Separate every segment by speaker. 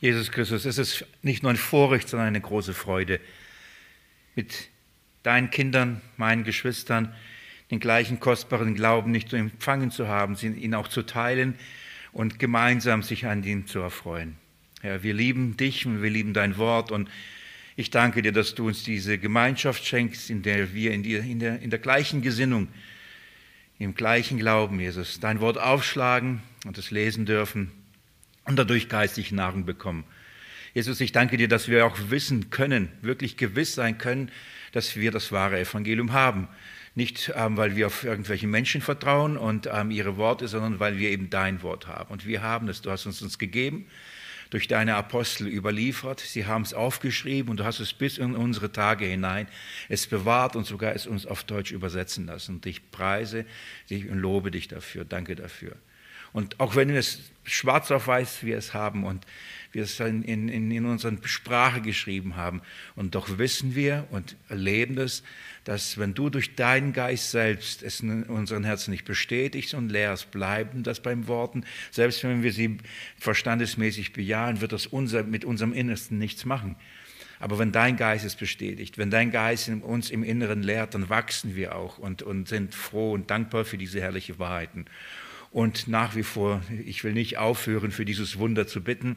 Speaker 1: Jesus Christus, es ist nicht nur ein Vorrecht, sondern eine große Freude, mit deinen Kindern, meinen Geschwistern, den gleichen kostbaren Glauben nicht nur empfangen zu haben, ihn auch zu teilen und gemeinsam sich an ihm zu erfreuen. Herr, wir lieben dich und wir lieben dein Wort und ich danke dir, dass du uns diese Gemeinschaft schenkst, in der wir in, die, in, der, in der gleichen Gesinnung, im gleichen Glauben, Jesus, dein Wort aufschlagen und es lesen dürfen und dadurch geistig Nahrung bekommen. Jesus, ich danke dir, dass wir auch wissen können, wirklich gewiss sein können, dass wir das wahre Evangelium haben. Nicht, ähm, weil wir auf irgendwelche Menschen vertrauen und ähm, ihre Worte, sondern weil wir eben dein Wort haben. Und wir haben es, du hast uns uns gegeben, durch deine Apostel überliefert. Sie haben es aufgeschrieben und du hast es bis in unsere Tage hinein es bewahrt und sogar es uns auf Deutsch übersetzen lassen. Und ich preise dich und lobe dich dafür. Danke dafür. Und auch wenn wir es schwarz auf weiß wir es haben und wir es in, in, in unserer Sprache geschrieben haben, und doch wissen wir und erleben es, dass wenn du durch deinen Geist selbst es in unseren Herzen nicht bestätigst und lehrst, bleiben das beim Worten. Selbst wenn wir sie verstandesmäßig bejahen, wird das unser, mit unserem Innersten nichts machen. Aber wenn dein Geist es bestätigt, wenn dein Geist uns im Inneren lehrt, dann wachsen wir auch und, und sind froh und dankbar für diese herrliche Wahrheiten. Und nach wie vor, ich will nicht aufhören, für dieses Wunder zu bitten,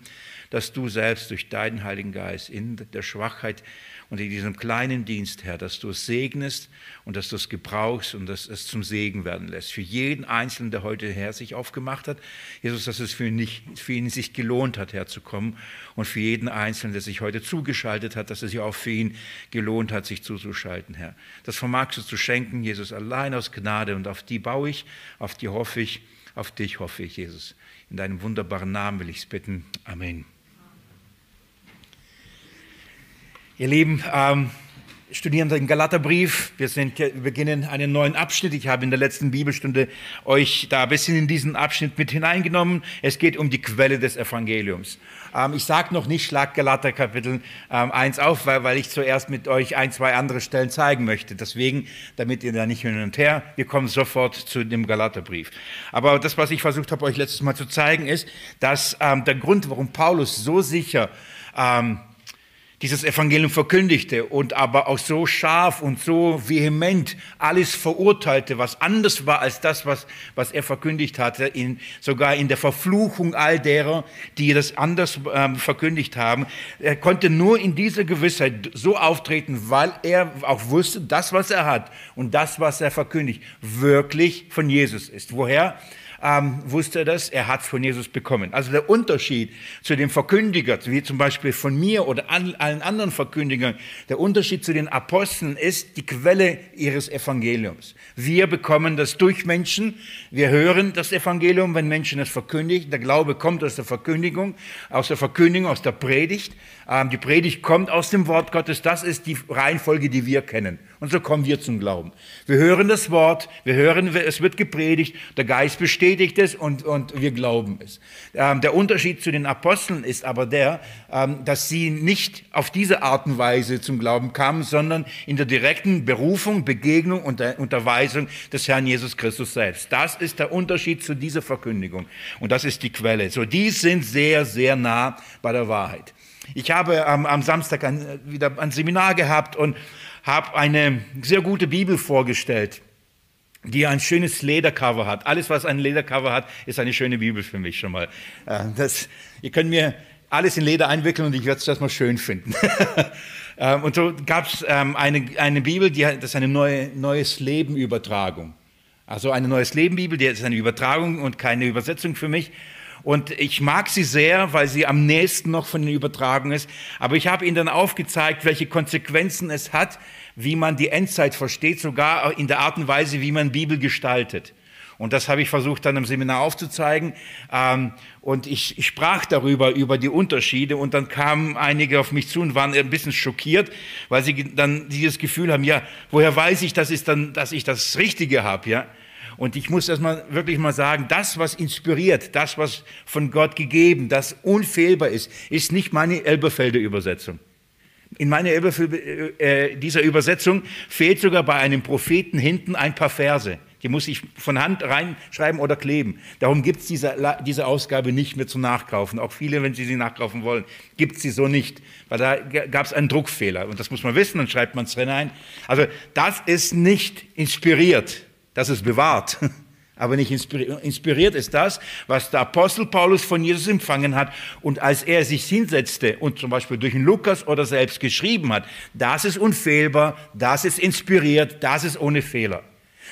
Speaker 1: dass du selbst durch deinen Heiligen Geist in der Schwachheit und in diesem kleinen Dienst, Herr, dass du es segnest und dass du es gebrauchst und dass es zum Segen werden lässt. Für jeden Einzelnen, der heute Herr sich aufgemacht hat, Jesus, dass es für ihn, nicht, für ihn sich gelohnt hat, herzukommen und für jeden Einzelnen, der sich heute zugeschaltet hat, dass es sich auch für ihn gelohnt hat, sich zuzuschalten, Herr. Das vermagst du zu schenken, Jesus, allein aus Gnade und auf die baue ich, auf die hoffe ich, auf dich hoffe ich, Jesus. In deinem wunderbaren Namen will ich es bitten. Amen. Ihr Lieben, ähm, studieren den Galaterbrief. Wir, sind, wir beginnen einen neuen Abschnitt. Ich habe in der letzten Bibelstunde euch da ein bisschen in diesen Abschnitt mit hineingenommen. Es geht um die Quelle des Evangeliums. Ähm, ich sage noch nicht, schlag Galater Kapitel ähm, 1 auf, weil, weil ich zuerst mit euch ein, zwei andere Stellen zeigen möchte. Deswegen, damit ihr da nicht hin und her, wir kommen sofort zu dem Galaterbrief. Aber das, was ich versucht habe, euch letztes Mal zu zeigen, ist, dass ähm, der Grund, warum Paulus so sicher ähm, dieses Evangelium verkündigte und aber auch so scharf und so vehement alles verurteilte, was anders war als das, was, was er verkündigt hatte, in, sogar in der Verfluchung all derer, die das anders ähm, verkündigt haben. Er konnte nur in dieser Gewissheit so auftreten, weil er auch wusste, das, was er hat und das, was er verkündigt, wirklich von Jesus ist. Woher? Ähm, wusste er das, er hat es von Jesus bekommen. Also der Unterschied zu dem Verkündiger, wie zum Beispiel von mir oder an, allen anderen Verkündigern, der Unterschied zu den Aposteln ist die Quelle ihres Evangeliums. Wir bekommen das durch Menschen, wir hören das Evangelium, wenn Menschen es verkündigen. Der Glaube kommt aus der Verkündigung, aus der Verkündigung, aus der Predigt. Ähm, die Predigt kommt aus dem Wort Gottes. Das ist die Reihenfolge, die wir kennen. Und so kommen wir zum Glauben. Wir hören das Wort, wir hören, es wird gepredigt, der Geist bestätigt es und, und wir glauben es. Ähm, der Unterschied zu den Aposteln ist aber der, ähm, dass sie nicht auf diese Art und Weise zum Glauben kamen, sondern in der direkten Berufung, Begegnung und der Unterweisung des Herrn Jesus Christus selbst. Das ist der Unterschied zu dieser Verkündigung. Und das ist die Quelle. So, die sind sehr, sehr nah bei der Wahrheit. Ich habe am, am Samstag ein, wieder ein Seminar gehabt und habe eine sehr gute Bibel vorgestellt, die ein schönes Ledercover hat. Alles, was ein Ledercover hat, ist eine schöne Bibel für mich schon mal. Äh, das, ihr könnt mir alles in Leder einwickeln und ich werde es erstmal schön finden. Ähm, und so gab es ähm, eine, eine Bibel, die, das ist eine neue, neues Leben Übertragung. Also eine neues Leben Bibel, die ist eine Übertragung und keine Übersetzung für mich. Und ich mag sie sehr, weil sie am nächsten noch von den Übertragungen ist. Aber ich habe ihnen dann aufgezeigt, welche Konsequenzen es hat, wie man die Endzeit versteht, sogar in der Art und Weise, wie man Bibel gestaltet. Und das habe ich versucht dann im Seminar aufzuzeigen. Ähm, und ich, ich sprach darüber, über die Unterschiede. Und dann kamen einige auf mich zu und waren ein bisschen schockiert, weil sie dann dieses Gefühl haben, ja, woher weiß ich, dass ich, dann, dass ich das Richtige habe, ja? Und ich muss das mal wirklich mal sagen, das, was inspiriert, das, was von Gott gegeben, das unfehlbar ist, ist nicht meine Elberfelder Übersetzung. In meiner Elberfelder, äh, dieser Übersetzung fehlt sogar bei einem Propheten hinten ein paar Verse. Die muss ich von Hand reinschreiben oder kleben. Darum gibt es diese, diese Ausgabe nicht mehr zu nachkaufen. Auch viele, wenn sie sie nachkaufen wollen, gibt sie so nicht, weil da gab es einen Druckfehler. Und das muss man wissen, dann schreibt man es hinein. Also das ist nicht inspiriert, das ist bewahrt. Aber nicht inspiriert. Inspiriert ist das, was der Apostel Paulus von Jesus empfangen hat. Und als er sich hinsetzte und zum Beispiel durch den Lukas oder selbst geschrieben hat, das ist unfehlbar, das ist inspiriert, das ist ohne Fehler.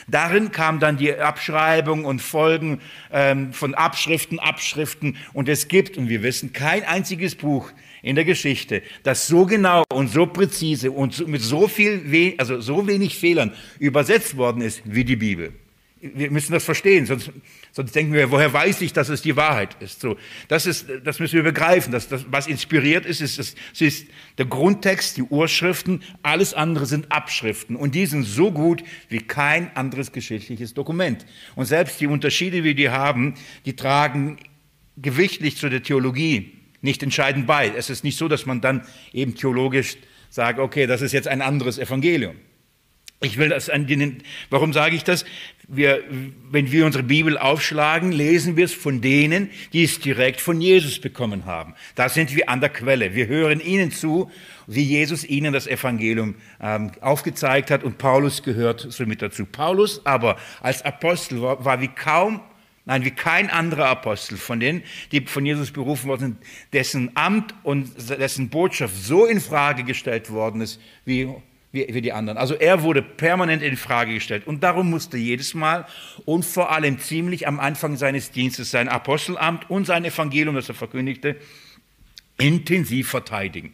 Speaker 1: Darin kam dann die Abschreibung und Folgen ähm, von Abschriften, Abschriften. Und es gibt, und wir wissen, kein einziges Buch in der Geschichte, das so genau und so präzise und mit so viel, also so wenig Fehlern übersetzt worden ist wie die Bibel. Wir müssen das verstehen, sonst, sonst denken wir, woher weiß ich, dass es die Wahrheit ist? So, das, ist das müssen wir begreifen. Das, das, was inspiriert ist, ist, ist, ist der Grundtext, die Urschriften, alles andere sind Abschriften. Und die sind so gut wie kein anderes geschichtliches Dokument. Und selbst die Unterschiede, wie die haben, die tragen gewichtlich zu der Theologie nicht entscheidend bei. Es ist nicht so, dass man dann eben theologisch sagt, okay, das ist jetzt ein anderes Evangelium. Ich will das an den, warum sage ich das? Wir, wenn wir unsere Bibel aufschlagen, lesen wir es von denen, die es direkt von Jesus bekommen haben. Da sind wir an der Quelle. Wir hören ihnen zu, wie Jesus ihnen das Evangelium ähm, aufgezeigt hat und Paulus gehört somit dazu. Paulus aber als Apostel war, war wie kaum Nein, wie kein anderer Apostel von denen, die von Jesus berufen worden sind, dessen Amt und dessen Botschaft so in Frage gestellt worden ist wie wie, wie die anderen. Also er wurde permanent in Frage gestellt und darum musste jedes Mal und vor allem ziemlich am Anfang seines Dienstes sein Apostelamt und sein Evangelium, das er verkündigte, intensiv verteidigen.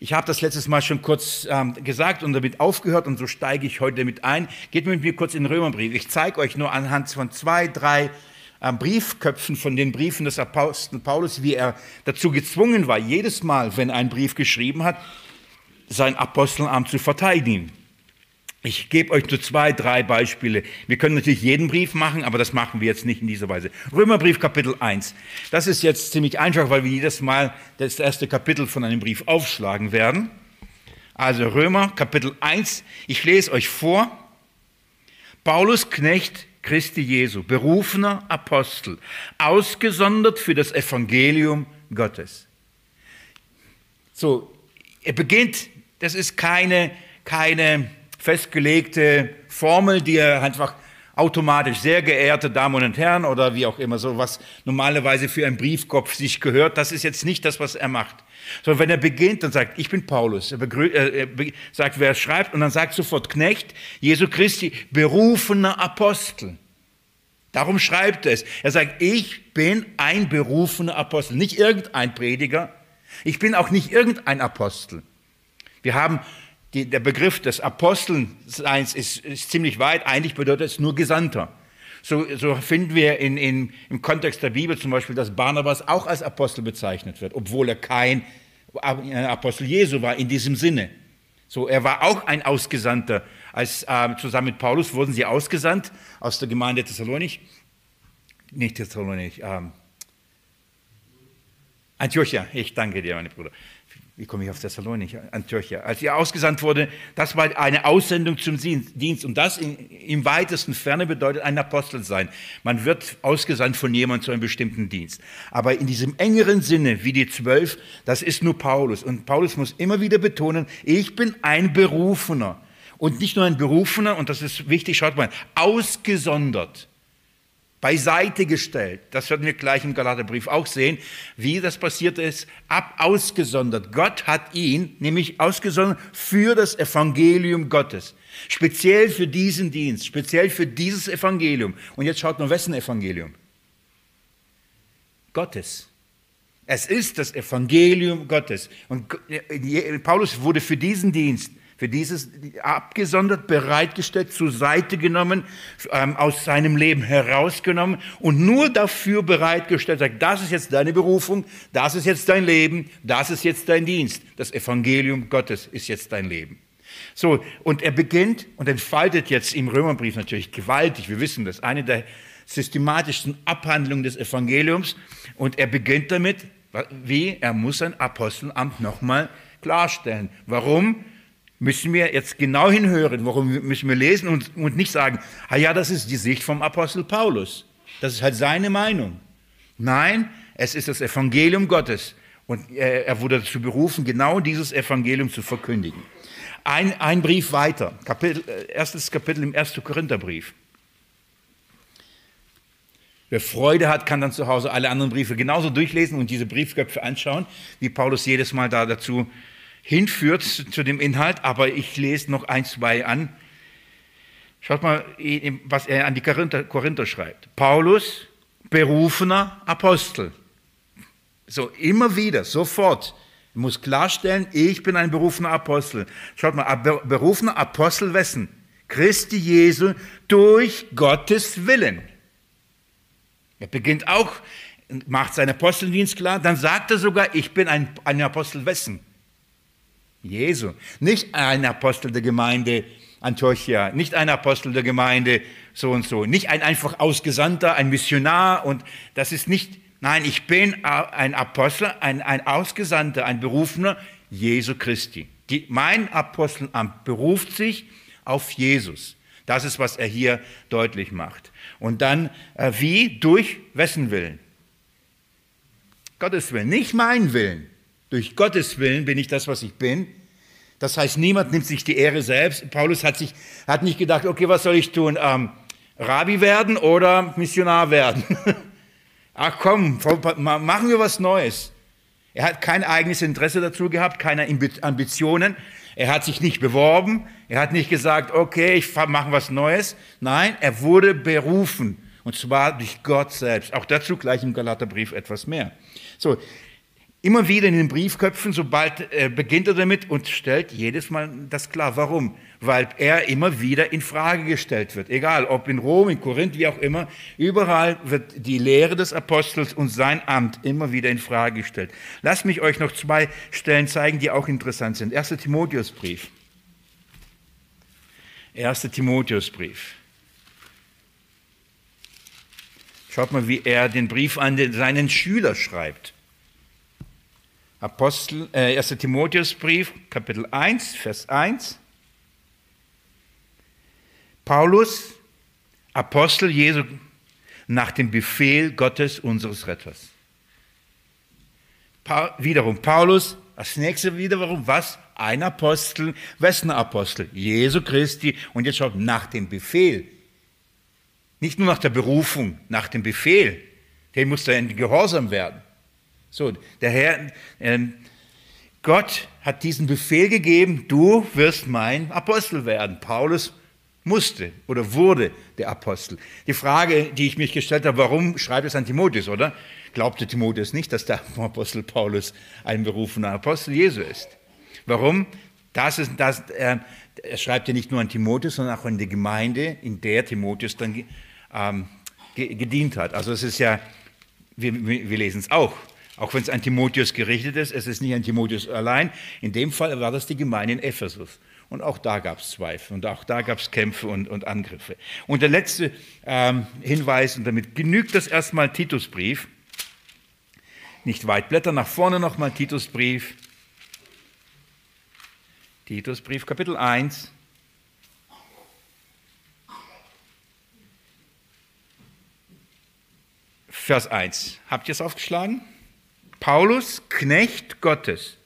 Speaker 1: Ich habe das letztes Mal schon kurz ähm, gesagt und damit aufgehört und so steige ich heute damit ein. Geht mit mir kurz in den Römerbrief. Ich zeige euch nur anhand von zwei, drei Briefköpfen von den Briefen des Apostel Paulus, wie er dazu gezwungen war, jedes Mal, wenn einen Brief geschrieben hat, sein Apostelamt zu verteidigen. Ich gebe euch nur zwei, drei Beispiele. Wir können natürlich jeden Brief machen, aber das machen wir jetzt nicht in dieser Weise. Römerbrief Kapitel 1. Das ist jetzt ziemlich einfach, weil wir jedes Mal das erste Kapitel von einem Brief aufschlagen werden. Also Römer Kapitel 1. Ich lese euch vor. Paulus Knecht Christi Jesu, berufener Apostel, ausgesondert für das Evangelium Gottes. So, er beginnt das ist keine, keine festgelegte Formel, die er einfach automatisch, sehr geehrte Damen und Herren oder wie auch immer, so was normalerweise für einen Briefkopf sich gehört, das ist jetzt nicht das, was er macht. Sondern wenn er beginnt und sagt, ich bin Paulus, er, er sagt, wer schreibt, und dann sagt sofort Knecht, Jesu Christi, berufener Apostel. Darum schreibt er es. Er sagt, ich bin ein berufener Apostel, nicht irgendein Prediger. Ich bin auch nicht irgendein Apostel. Wir haben die, der Begriff des Apostelseins ist, ist, ziemlich weit. Eigentlich bedeutet es nur Gesandter. So, so finden wir in, in, im Kontext der Bibel zum Beispiel, dass Barnabas auch als Apostel bezeichnet wird, obwohl er kein Apostel Jesu war in diesem Sinne. So, er war auch ein Ausgesandter. Als, äh, zusammen mit Paulus wurden sie ausgesandt aus der Gemeinde Thessalonich. Nicht Thessalonich, ähm, Antiochia. Ich danke dir, meine Bruder wie komme ich auf Thessalonik, Antiochia, als er ausgesandt wurde, das war eine Aussendung zum Dienst. Und das in, im weitesten Ferne bedeutet ein Apostel sein. Man wird ausgesandt von jemandem zu einem bestimmten Dienst. Aber in diesem engeren Sinne, wie die Zwölf, das ist nur Paulus. Und Paulus muss immer wieder betonen, ich bin ein Berufener. Und nicht nur ein Berufener, und das ist wichtig, schaut mal, ausgesondert beiseite gestellt. Das werden wir gleich im Galaterbrief auch sehen, wie das passiert ist, ab ausgesondert. Gott hat ihn nämlich ausgesondert für das Evangelium Gottes. Speziell für diesen Dienst, speziell für dieses Evangelium. Und jetzt schaut nur, wessen Evangelium? Gottes. Es ist das Evangelium Gottes. Und Paulus wurde für diesen Dienst für dieses abgesondert, bereitgestellt, zur Seite genommen, ähm, aus seinem Leben herausgenommen und nur dafür bereitgestellt, sagt, das ist jetzt deine Berufung, das ist jetzt dein Leben, das ist jetzt dein Dienst. Das Evangelium Gottes ist jetzt dein Leben. So, und er beginnt und entfaltet jetzt im Römerbrief natürlich gewaltig, wir wissen das, eine der systematischsten Abhandlungen des Evangeliums und er beginnt damit, wie? Er muss sein Apostelamt nochmal klarstellen. Warum? Müssen wir jetzt genau hinhören, warum müssen wir lesen und, und nicht sagen, ah ja, das ist die Sicht vom Apostel Paulus. Das ist halt seine Meinung. Nein, es ist das Evangelium Gottes. Und er, er wurde dazu berufen, genau dieses Evangelium zu verkündigen. Ein, ein Brief weiter, Kapitel, äh, erstes Kapitel im 1. Korintherbrief. Wer Freude hat, kann dann zu Hause alle anderen Briefe genauso durchlesen und diese Briefköpfe anschauen, wie Paulus jedes Mal da dazu hinführt zu dem Inhalt. Aber ich lese noch ein, zwei an. Schaut mal, was er an die Korinther, Korinther schreibt. Paulus, berufener Apostel. So immer wieder, sofort. Ich muss klarstellen, ich bin ein berufener Apostel. Schaut mal, berufener Apostel wessen? Christi Jesu durch Gottes Willen. Er beginnt auch, macht seinen Aposteldienst klar, dann sagt er sogar, ich bin ein, ein Apostel wessen? Jesu. Nicht ein Apostel der Gemeinde Antiochia, nicht ein Apostel der Gemeinde so und so, nicht ein einfach Ausgesandter, ein Missionar und das ist nicht, nein, ich bin ein Apostel, ein, ein Ausgesandter, ein Berufener Jesu Christi. Die, mein Apostelamt beruft sich auf Jesus. Das ist, was er hier deutlich macht. Und dann, äh, wie? Durch wessen Willen? Gottes Willen, nicht mein Willen. Durch Gottes Willen bin ich das, was ich bin. Das heißt, niemand nimmt sich die Ehre selbst. Paulus hat, sich, hat nicht gedacht, okay, was soll ich tun? Ähm, Rabbi werden oder Missionar werden? Ach komm, machen wir was Neues. Er hat kein eigenes Interesse dazu gehabt, keine Ambitionen. Er hat sich nicht beworben. Er hat nicht gesagt, okay, ich mache was Neues. Nein, er wurde berufen. Und zwar durch Gott selbst. Auch dazu gleich im Galaterbrief etwas mehr. So, immer wieder in den Briefköpfen, sobald äh, beginnt er damit und stellt jedes Mal das klar. Warum? Weil er immer wieder in Frage gestellt wird. Egal, ob in Rom, in Korinth, wie auch immer, überall wird die Lehre des Apostels und sein Amt immer wieder in Frage gestellt. Lasst mich euch noch zwei Stellen zeigen, die auch interessant sind. 1. Timotheusbrief. 1. Timotheusbrief. Schaut mal, wie er den Brief an den, seinen Schüler schreibt. Apostel, äh, 1. Timotheusbrief, Kapitel 1, Vers 1. Paulus, Apostel Jesu, nach dem Befehl Gottes, unseres Retters. Pa wiederum, Paulus, das nächste wiederum, was? Ein Apostel. Wessen Apostel? Jesu Christi. Und jetzt schaut, nach dem Befehl. Nicht nur nach der Berufung, nach dem Befehl. Der muss dann gehorsam werden. So, der Herr, äh, Gott hat diesen Befehl gegeben, du wirst mein Apostel werden. Paulus musste oder wurde der Apostel. Die Frage, die ich mich gestellt habe, warum schreibt es an Timotheus, oder? Glaubte Timotheus nicht, dass der Apostel Paulus ein berufener Apostel Jesu ist? Warum? Das ist, das, äh, er schreibt ja nicht nur an Timotheus, sondern auch an die Gemeinde, in der Timotheus dann ähm, gedient hat. Also es ist ja, wir, wir lesen es auch, auch wenn es an Timotheus gerichtet ist, es ist nicht an Timotheus allein. In dem Fall war das die Gemeinde in Ephesus. Und auch da gab es Zweifel und auch da gab es Kämpfe und, und, Angriffe. Und der letzte ähm, Hinweis, und damit genügt das erstmal Titusbrief. Nicht weit blättern, nach vorne nochmal Titusbrief. Titusbrief, Kapitel 1. Vers 1. Habt ihr es aufgeschlagen? Paulus, Knecht Gottes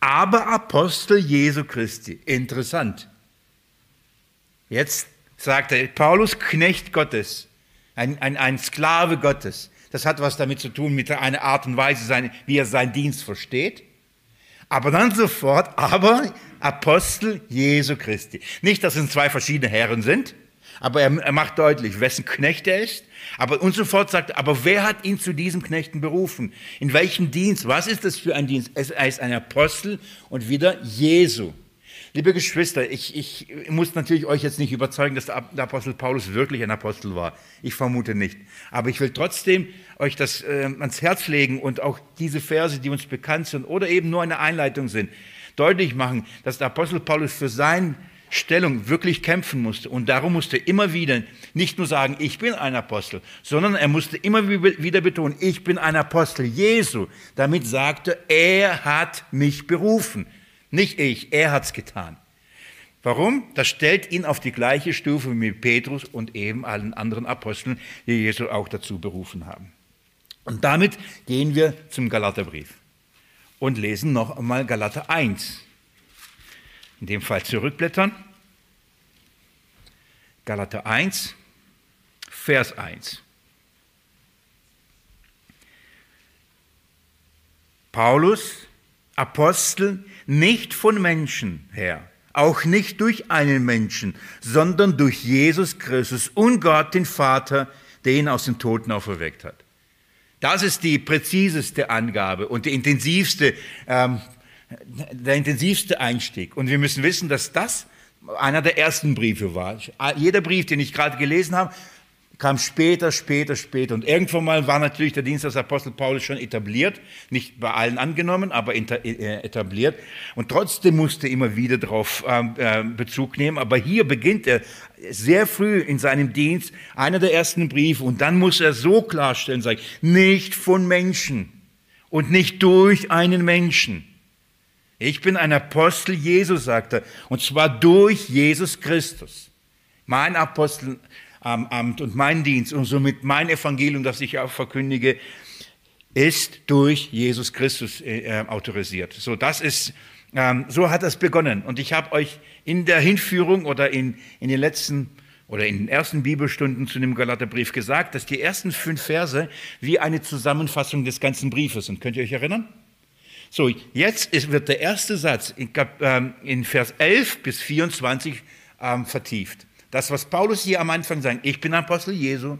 Speaker 1: aber Apostel Jesu Christi. Interessant. Jetzt sagt er, Paulus, Knecht Gottes, ein, ein, ein Sklave Gottes. Das hat was damit zu tun, mit einer Art und Weise, wie er seinen Dienst versteht. Aber dann sofort, aber Apostel Jesu Christi. Nicht, dass es zwei verschiedene Herren sind, aber er, er macht deutlich, wessen Knecht er ist. Aber und sofort sagt er, aber wer hat ihn zu diesem Knechten berufen? In welchem Dienst? Was ist das für ein Dienst? Er ist ein Apostel und wieder Jesu. Liebe Geschwister, ich, ich muss natürlich euch jetzt nicht überzeugen, dass der Apostel Paulus wirklich ein Apostel war. Ich vermute nicht. Aber ich will trotzdem euch das äh, ans Herz legen und auch diese Verse, die uns bekannt sind oder eben nur eine Einleitung sind, deutlich machen, dass der Apostel Paulus für sein Stellung wirklich kämpfen musste. Und darum musste er immer wieder nicht nur sagen, ich bin ein Apostel, sondern er musste immer wieder betonen, ich bin ein Apostel Jesu. Damit sagte, er hat mich berufen. Nicht ich, er hat es getan. Warum? Das stellt ihn auf die gleiche Stufe mit Petrus und eben allen anderen Aposteln, die Jesus auch dazu berufen haben. Und damit gehen wir zum Galaterbrief und lesen noch einmal Galater 1. In dem Fall zurückblättern. Galater 1, Vers 1. Paulus, Apostel, nicht von Menschen her, auch nicht durch einen Menschen, sondern durch Jesus Christus und Gott, den Vater, der ihn aus den Toten auferweckt hat. Das ist die präziseste Angabe und die intensivste, ähm, der intensivste Einstieg. Und wir müssen wissen, dass das einer der ersten Briefe war. Jeder Brief, den ich gerade gelesen habe, kam später, später, später. Und irgendwann mal war natürlich der Dienst des Apostel Paulus schon etabliert, nicht bei allen angenommen, aber äh, etabliert. Und trotzdem musste er immer wieder darauf ähm, äh, Bezug nehmen. Aber hier beginnt er sehr früh in seinem Dienst, einer der ersten Briefe. Und dann muss er so klarstellen, sagen, nicht von Menschen und nicht durch einen Menschen. Ich bin ein Apostel Jesus, sagt er, und zwar durch Jesus Christus. Mein Apostel, am Amt und mein Dienst und somit mein Evangelium, das ich auch verkündige, ist durch Jesus Christus äh, äh, autorisiert. So, das ist, ähm, so hat das begonnen. Und ich habe euch in der Hinführung oder in, in den letzten oder in den ersten Bibelstunden zu dem Galaterbrief gesagt, dass die ersten fünf Verse wie eine Zusammenfassung des ganzen Briefes sind. Könnt ihr euch erinnern? So, jetzt ist, wird der erste Satz in, ähm, in Vers 11 bis 24 ähm, vertieft. Das, was Paulus hier am Anfang sagt, ich bin Apostel Jesu,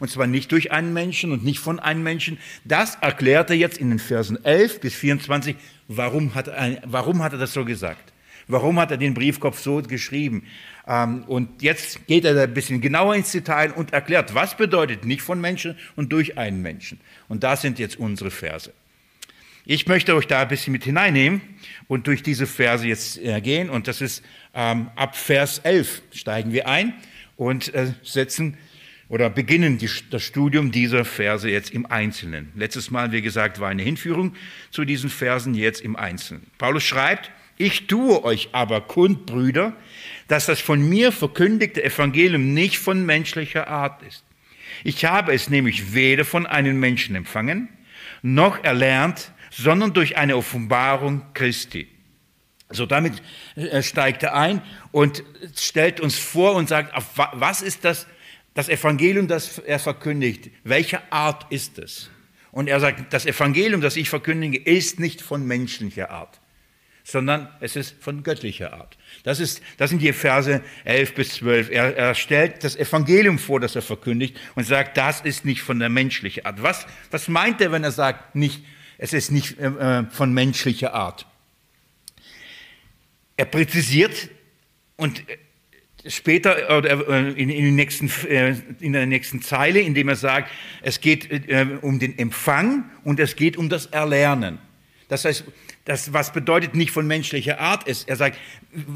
Speaker 1: und zwar nicht durch einen Menschen und nicht von einem Menschen, das erklärt er jetzt in den Versen 11 bis 24, warum hat er, warum hat er das so gesagt? Warum hat er den Briefkopf so geschrieben? Ähm, und jetzt geht er da ein bisschen genauer ins Detail und erklärt, was bedeutet nicht von Menschen und durch einen Menschen. Und das sind jetzt unsere Verse. Ich möchte euch da ein bisschen mit hineinnehmen und durch diese Verse jetzt äh, gehen. Und das ist ähm, ab Vers 11 steigen wir ein und äh, setzen oder beginnen die, das Studium dieser Verse jetzt im Einzelnen. Letztes Mal, wie gesagt, war eine Hinführung zu diesen Versen, jetzt im Einzelnen. Paulus schreibt, ich tue euch aber kund, Brüder, dass das von mir verkündigte Evangelium nicht von menschlicher Art ist. Ich habe es nämlich weder von einem Menschen empfangen, noch erlernt, sondern durch eine Offenbarung Christi. So damit äh, steigt er ein und stellt uns vor und sagt, was ist das, das Evangelium, das er verkündigt? Welche Art ist es? Und er sagt, das Evangelium, das ich verkündige, ist nicht von menschlicher Art, sondern es ist von göttlicher Art. Das, ist, das sind die Verse 11 bis 12. Er, er stellt das Evangelium vor, das er verkündigt und sagt, das ist nicht von der menschlichen Art. Was, was meint er, wenn er sagt, nicht es ist nicht äh, äh, von menschlicher Art. Er präzisiert und äh, später oder äh, in, in, nächsten, in, der nächsten Zeile, indem er sagt, es geht um den Empfang und es geht um das Erlernen. Das heißt, das, was bedeutet nicht von menschlicher Art ist, er sagt,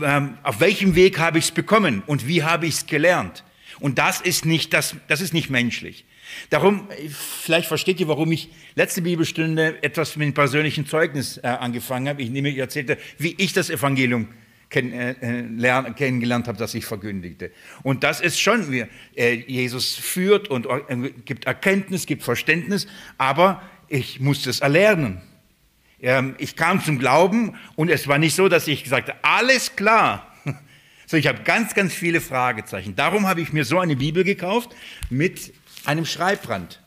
Speaker 1: ähm, auf welchem Weg habe ich es bekommen und wie habe ich es gelernt? Und das ist nicht, das, das ist nicht menschlich. Darum, vielleicht versteht ihr, warum ich letzte Bibelstunde etwas mit dem persönlichen Zeugnis äh, angefangen habe. Ich nehme, ich erzählte, wie ich das Evangelium äh, lern, kennengelernt habe, das ich verkündigte. Und das ist schon, wie äh, Jesus führt und äh, gibt Erkenntnis, gibt Verständnis, aber ich musste es erlernen. Ähm, ich kam zum Glauben und es war nicht so, dass ich gesagt habe, alles klar. So, ich habe ganz, ganz viele Fragezeichen. Darum habe ich mir so eine Bibel gekauft mit einem Schreibrand.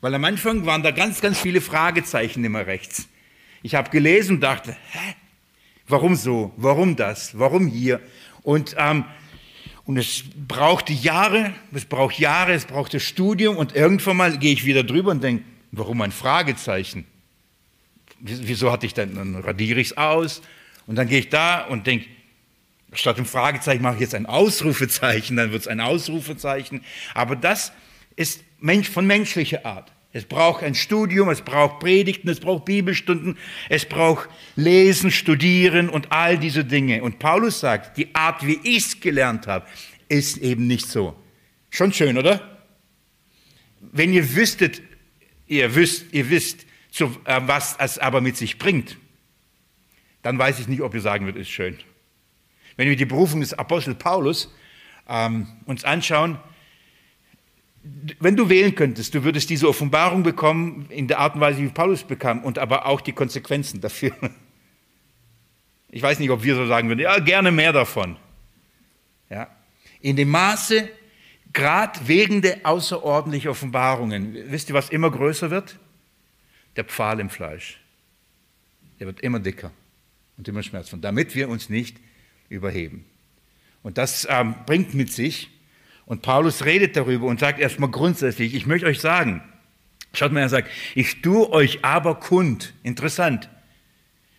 Speaker 1: Weil am Anfang waren da ganz, ganz viele Fragezeichen immer rechts. Ich habe gelesen und dachte, hä? Warum so? Warum das? Warum hier? Und, ähm, und es brauchte Jahre, es braucht Jahre, es brauchte Studium und irgendwann mal gehe ich wieder drüber und denke, warum ein Fragezeichen? Wieso hatte ich dann, dann radiere ich es aus und dann gehe ich da und denke, statt einem Fragezeichen mache ich jetzt ein Ausrufezeichen, dann wird es ein Ausrufezeichen. Aber das ist von menschlicher Art. Es braucht ein Studium, es braucht Predigten, es braucht Bibelstunden, es braucht Lesen, Studieren und all diese Dinge. Und Paulus sagt, die Art, wie ich es gelernt habe, ist eben nicht so. Schon schön, oder? Wenn ihr wüsstet, ihr wisst, ihr wisst, äh, was es aber mit sich bringt, dann weiß ich nicht, ob ihr sagen würdet, ist schön. wenn wir die Berufung des Apostel Paulus ähm, uns anschauen, wenn du wählen könntest, du würdest diese Offenbarung bekommen in der Art und Weise, wie Paulus bekam, und aber auch die Konsequenzen dafür. Ich weiß nicht, ob wir so sagen würden, ja, gerne mehr davon. Ja. In dem Maße, gerade wegen der außerordentlichen Offenbarungen, wisst ihr, was immer größer wird? Der Pfahl im Fleisch. Der wird immer dicker und immer schmerzvoll, damit wir uns nicht überheben. Und das ähm, bringt mit sich, und Paulus redet darüber und sagt erstmal grundsätzlich, ich möchte euch sagen, schaut mal, er sagt, ich tue euch aber kund. Interessant.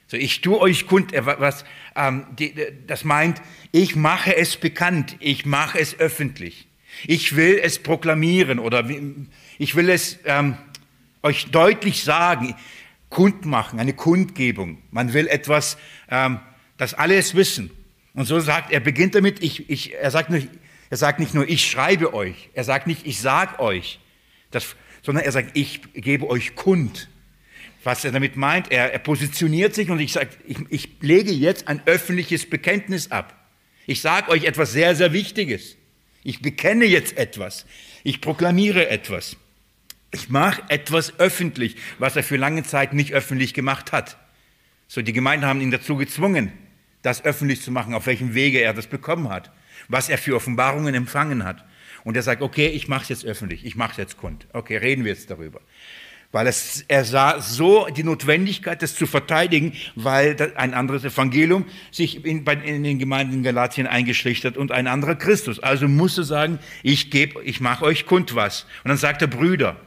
Speaker 1: So, ich tue euch kund, was, ähm, die, das meint, ich mache es bekannt, ich mache es öffentlich. Ich will es proklamieren oder ich will es ähm, euch deutlich sagen, kundmachen, eine Kundgebung. Man will etwas, ähm, dass alle es wissen. Und so sagt er, beginnt damit, ich, ich, er sagt nicht, er sagt nicht nur, ich schreibe euch. Er sagt nicht, ich sag euch. Das, sondern er sagt, ich gebe euch kund. Was er damit meint, er, er positioniert sich und ich sage, ich, ich lege jetzt ein öffentliches Bekenntnis ab. Ich sage euch etwas sehr, sehr Wichtiges. Ich bekenne jetzt etwas. Ich proklamiere etwas. Ich mache etwas öffentlich, was er für lange Zeit nicht öffentlich gemacht hat. So, die Gemeinden haben ihn dazu gezwungen, das öffentlich zu machen, auf welchem Wege er das bekommen hat was er für Offenbarungen empfangen hat. Und er sagt, okay, ich mache es jetzt öffentlich, ich mache es jetzt kund. Okay, reden wir jetzt darüber. Weil es, er sah so die Notwendigkeit, das zu verteidigen, weil ein anderes Evangelium sich in, in den Gemeinden in Galatien eingeschlichtert und ein anderer Christus. Also musste sagen, ich gebe, ich mache euch kund was. Und dann sagt er Brüder.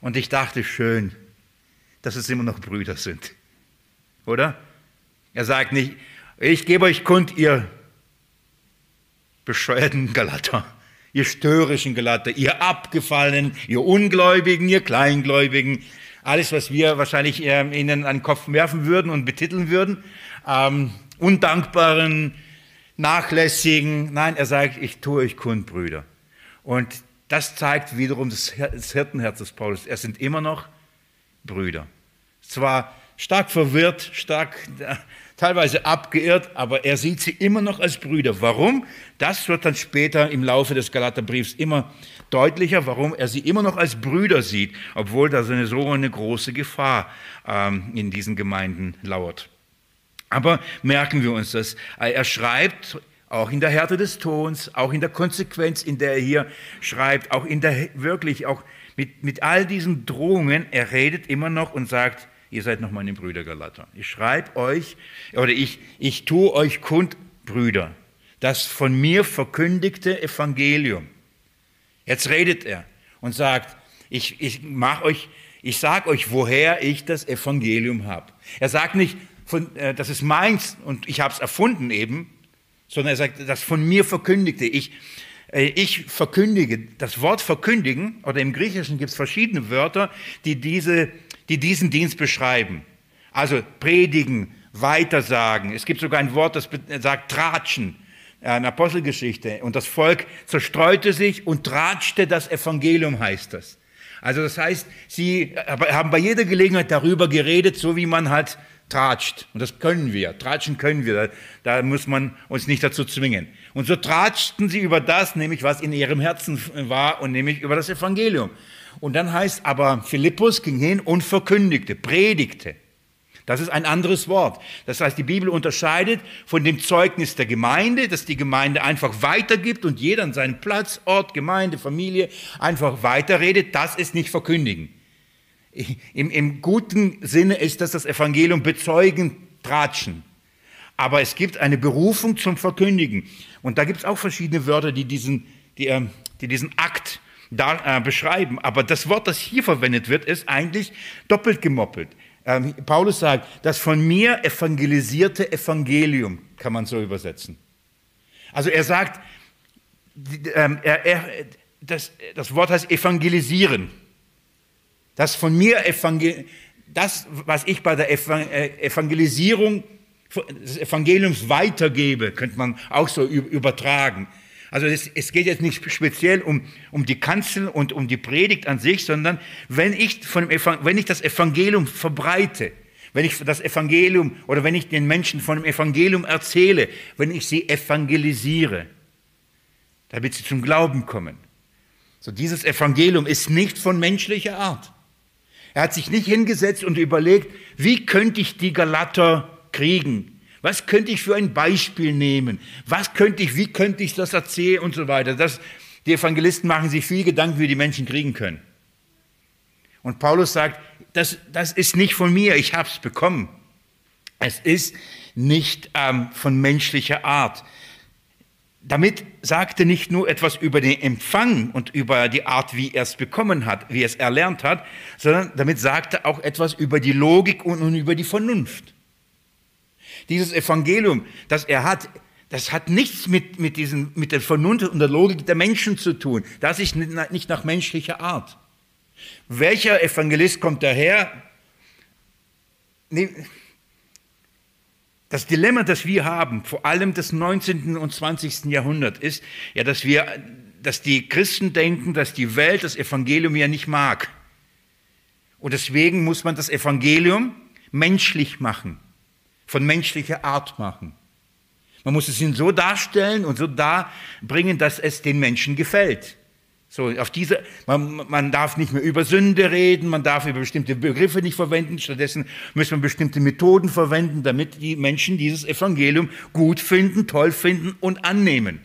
Speaker 1: Und ich dachte, schön, dass es immer noch Brüder sind. Oder? Er sagt nicht, ich gebe euch kund, ihr bescheuerten Galater, ihr störrischen Galater, ihr Abgefallenen, ihr Ungläubigen, ihr Kleingläubigen, alles, was wir wahrscheinlich ähm, ihnen an den Kopf werfen würden und betiteln würden, ähm, undankbaren, nachlässigen. Nein, er sagt, ich tue euch kund, Brüder. Und das zeigt wiederum das Hirtenherz des Paulus. Er sind immer noch Brüder. Zwar stark verwirrt, stark teilweise abgeirrt, aber er sieht sie immer noch als Brüder. Warum? Das wird dann später im Laufe des Galaterbriefs immer deutlicher, warum er sie immer noch als Brüder sieht, obwohl da so eine, so eine große Gefahr ähm, in diesen Gemeinden lauert. Aber merken wir uns das. Er schreibt auch in der Härte des Tons, auch in der Konsequenz, in der er hier schreibt, auch in der wirklich, auch mit, mit all diesen Drohungen, er redet immer noch und sagt, Ihr seid noch meine Brüder Galater. Ich schreibe euch, oder ich, ich tue euch kund, Brüder, das von mir verkündigte Evangelium. Jetzt redet er und sagt, ich, ich mach euch, ich sage euch, woher ich das Evangelium habe. Er sagt nicht, von, äh, das ist meins und ich habe es erfunden eben, sondern er sagt, das von mir verkündigte. Ich, äh, ich verkündige. Das Wort verkündigen, oder im Griechischen gibt es verschiedene Wörter, die diese die diesen Dienst beschreiben. Also predigen, weitersagen. Es gibt sogar ein Wort, das sagt tratschen, eine Apostelgeschichte. Und das Volk zerstreute sich und tratschte das Evangelium, heißt das. Also das heißt, sie haben bei jeder Gelegenheit darüber geredet, so wie man halt tratscht. Und das können wir. Tratschen können wir. Da muss man uns nicht dazu zwingen. Und so tratschten sie über das, nämlich was in ihrem Herzen war, und nämlich über das Evangelium. Und dann heißt aber, Philippus ging hin und verkündigte, predigte. Das ist ein anderes Wort. Das heißt, die Bibel unterscheidet von dem Zeugnis der Gemeinde, dass die Gemeinde einfach weitergibt und jeder an seinen Platz, Ort, Gemeinde, Familie einfach weiterredet. Das ist nicht verkündigen. Im, Im guten Sinne ist das das Evangelium bezeugen, tratschen. Aber es gibt eine Berufung zum Verkündigen. Und da gibt es auch verschiedene Wörter, die diesen, die, äh, die diesen Akt da, äh, beschreiben. Aber das Wort, das hier verwendet wird, ist eigentlich doppelt gemoppelt. Ähm, Paulus sagt, das von mir evangelisierte Evangelium, kann man so übersetzen. Also er sagt, ähm, er, er, das, das Wort heißt evangelisieren. Das von mir Evangel das, was ich bei der äh, Evangelisierung des Evangeliums weitergebe, könnte man auch so übertragen. Also es, es, geht jetzt nicht speziell um, um die Kanzel und um die Predigt an sich, sondern wenn ich, von wenn ich das Evangelium verbreite, wenn ich das Evangelium oder wenn ich den Menschen von dem Evangelium erzähle, wenn ich sie evangelisiere, damit sie zum Glauben kommen. So dieses Evangelium ist nicht von menschlicher Art. Er hat sich nicht hingesetzt und überlegt, wie könnte ich die Galater kriegen? Was könnte ich für ein Beispiel nehmen? Was könnte ich, wie könnte ich das erzählen und so weiter? Das, die Evangelisten machen sich viel Gedanken, wie die Menschen kriegen können. Und Paulus sagt, das, das ist nicht von mir, ich habe es bekommen. Es ist nicht ähm, von menschlicher Art. Damit sagte nicht nur etwas über den Empfang und über die Art, wie er es bekommen hat, wie er es erlernt hat, sondern damit sagte auch etwas über die Logik und, und über die Vernunft. Dieses Evangelium, das er hat, das hat nichts mit, mit, diesen, mit der Vernunft und der Logik der Menschen zu tun. Das ist nicht nach menschlicher Art. Welcher Evangelist kommt daher? Das Dilemma, das wir haben, vor allem des 19. und 20. Jahrhunderts, ist ja, dass wir, dass die Christen denken, dass die Welt das Evangelium ja nicht mag. Und deswegen muss man das Evangelium menschlich machen, von menschlicher Art machen. Man muss es ihnen so darstellen und so darbringen, dass es den Menschen gefällt. So, auf diese, man, man darf nicht mehr über Sünde reden, man darf über bestimmte Begriffe nicht verwenden, stattdessen müssen wir bestimmte Methoden verwenden, damit die Menschen dieses Evangelium gut finden, toll finden und annehmen.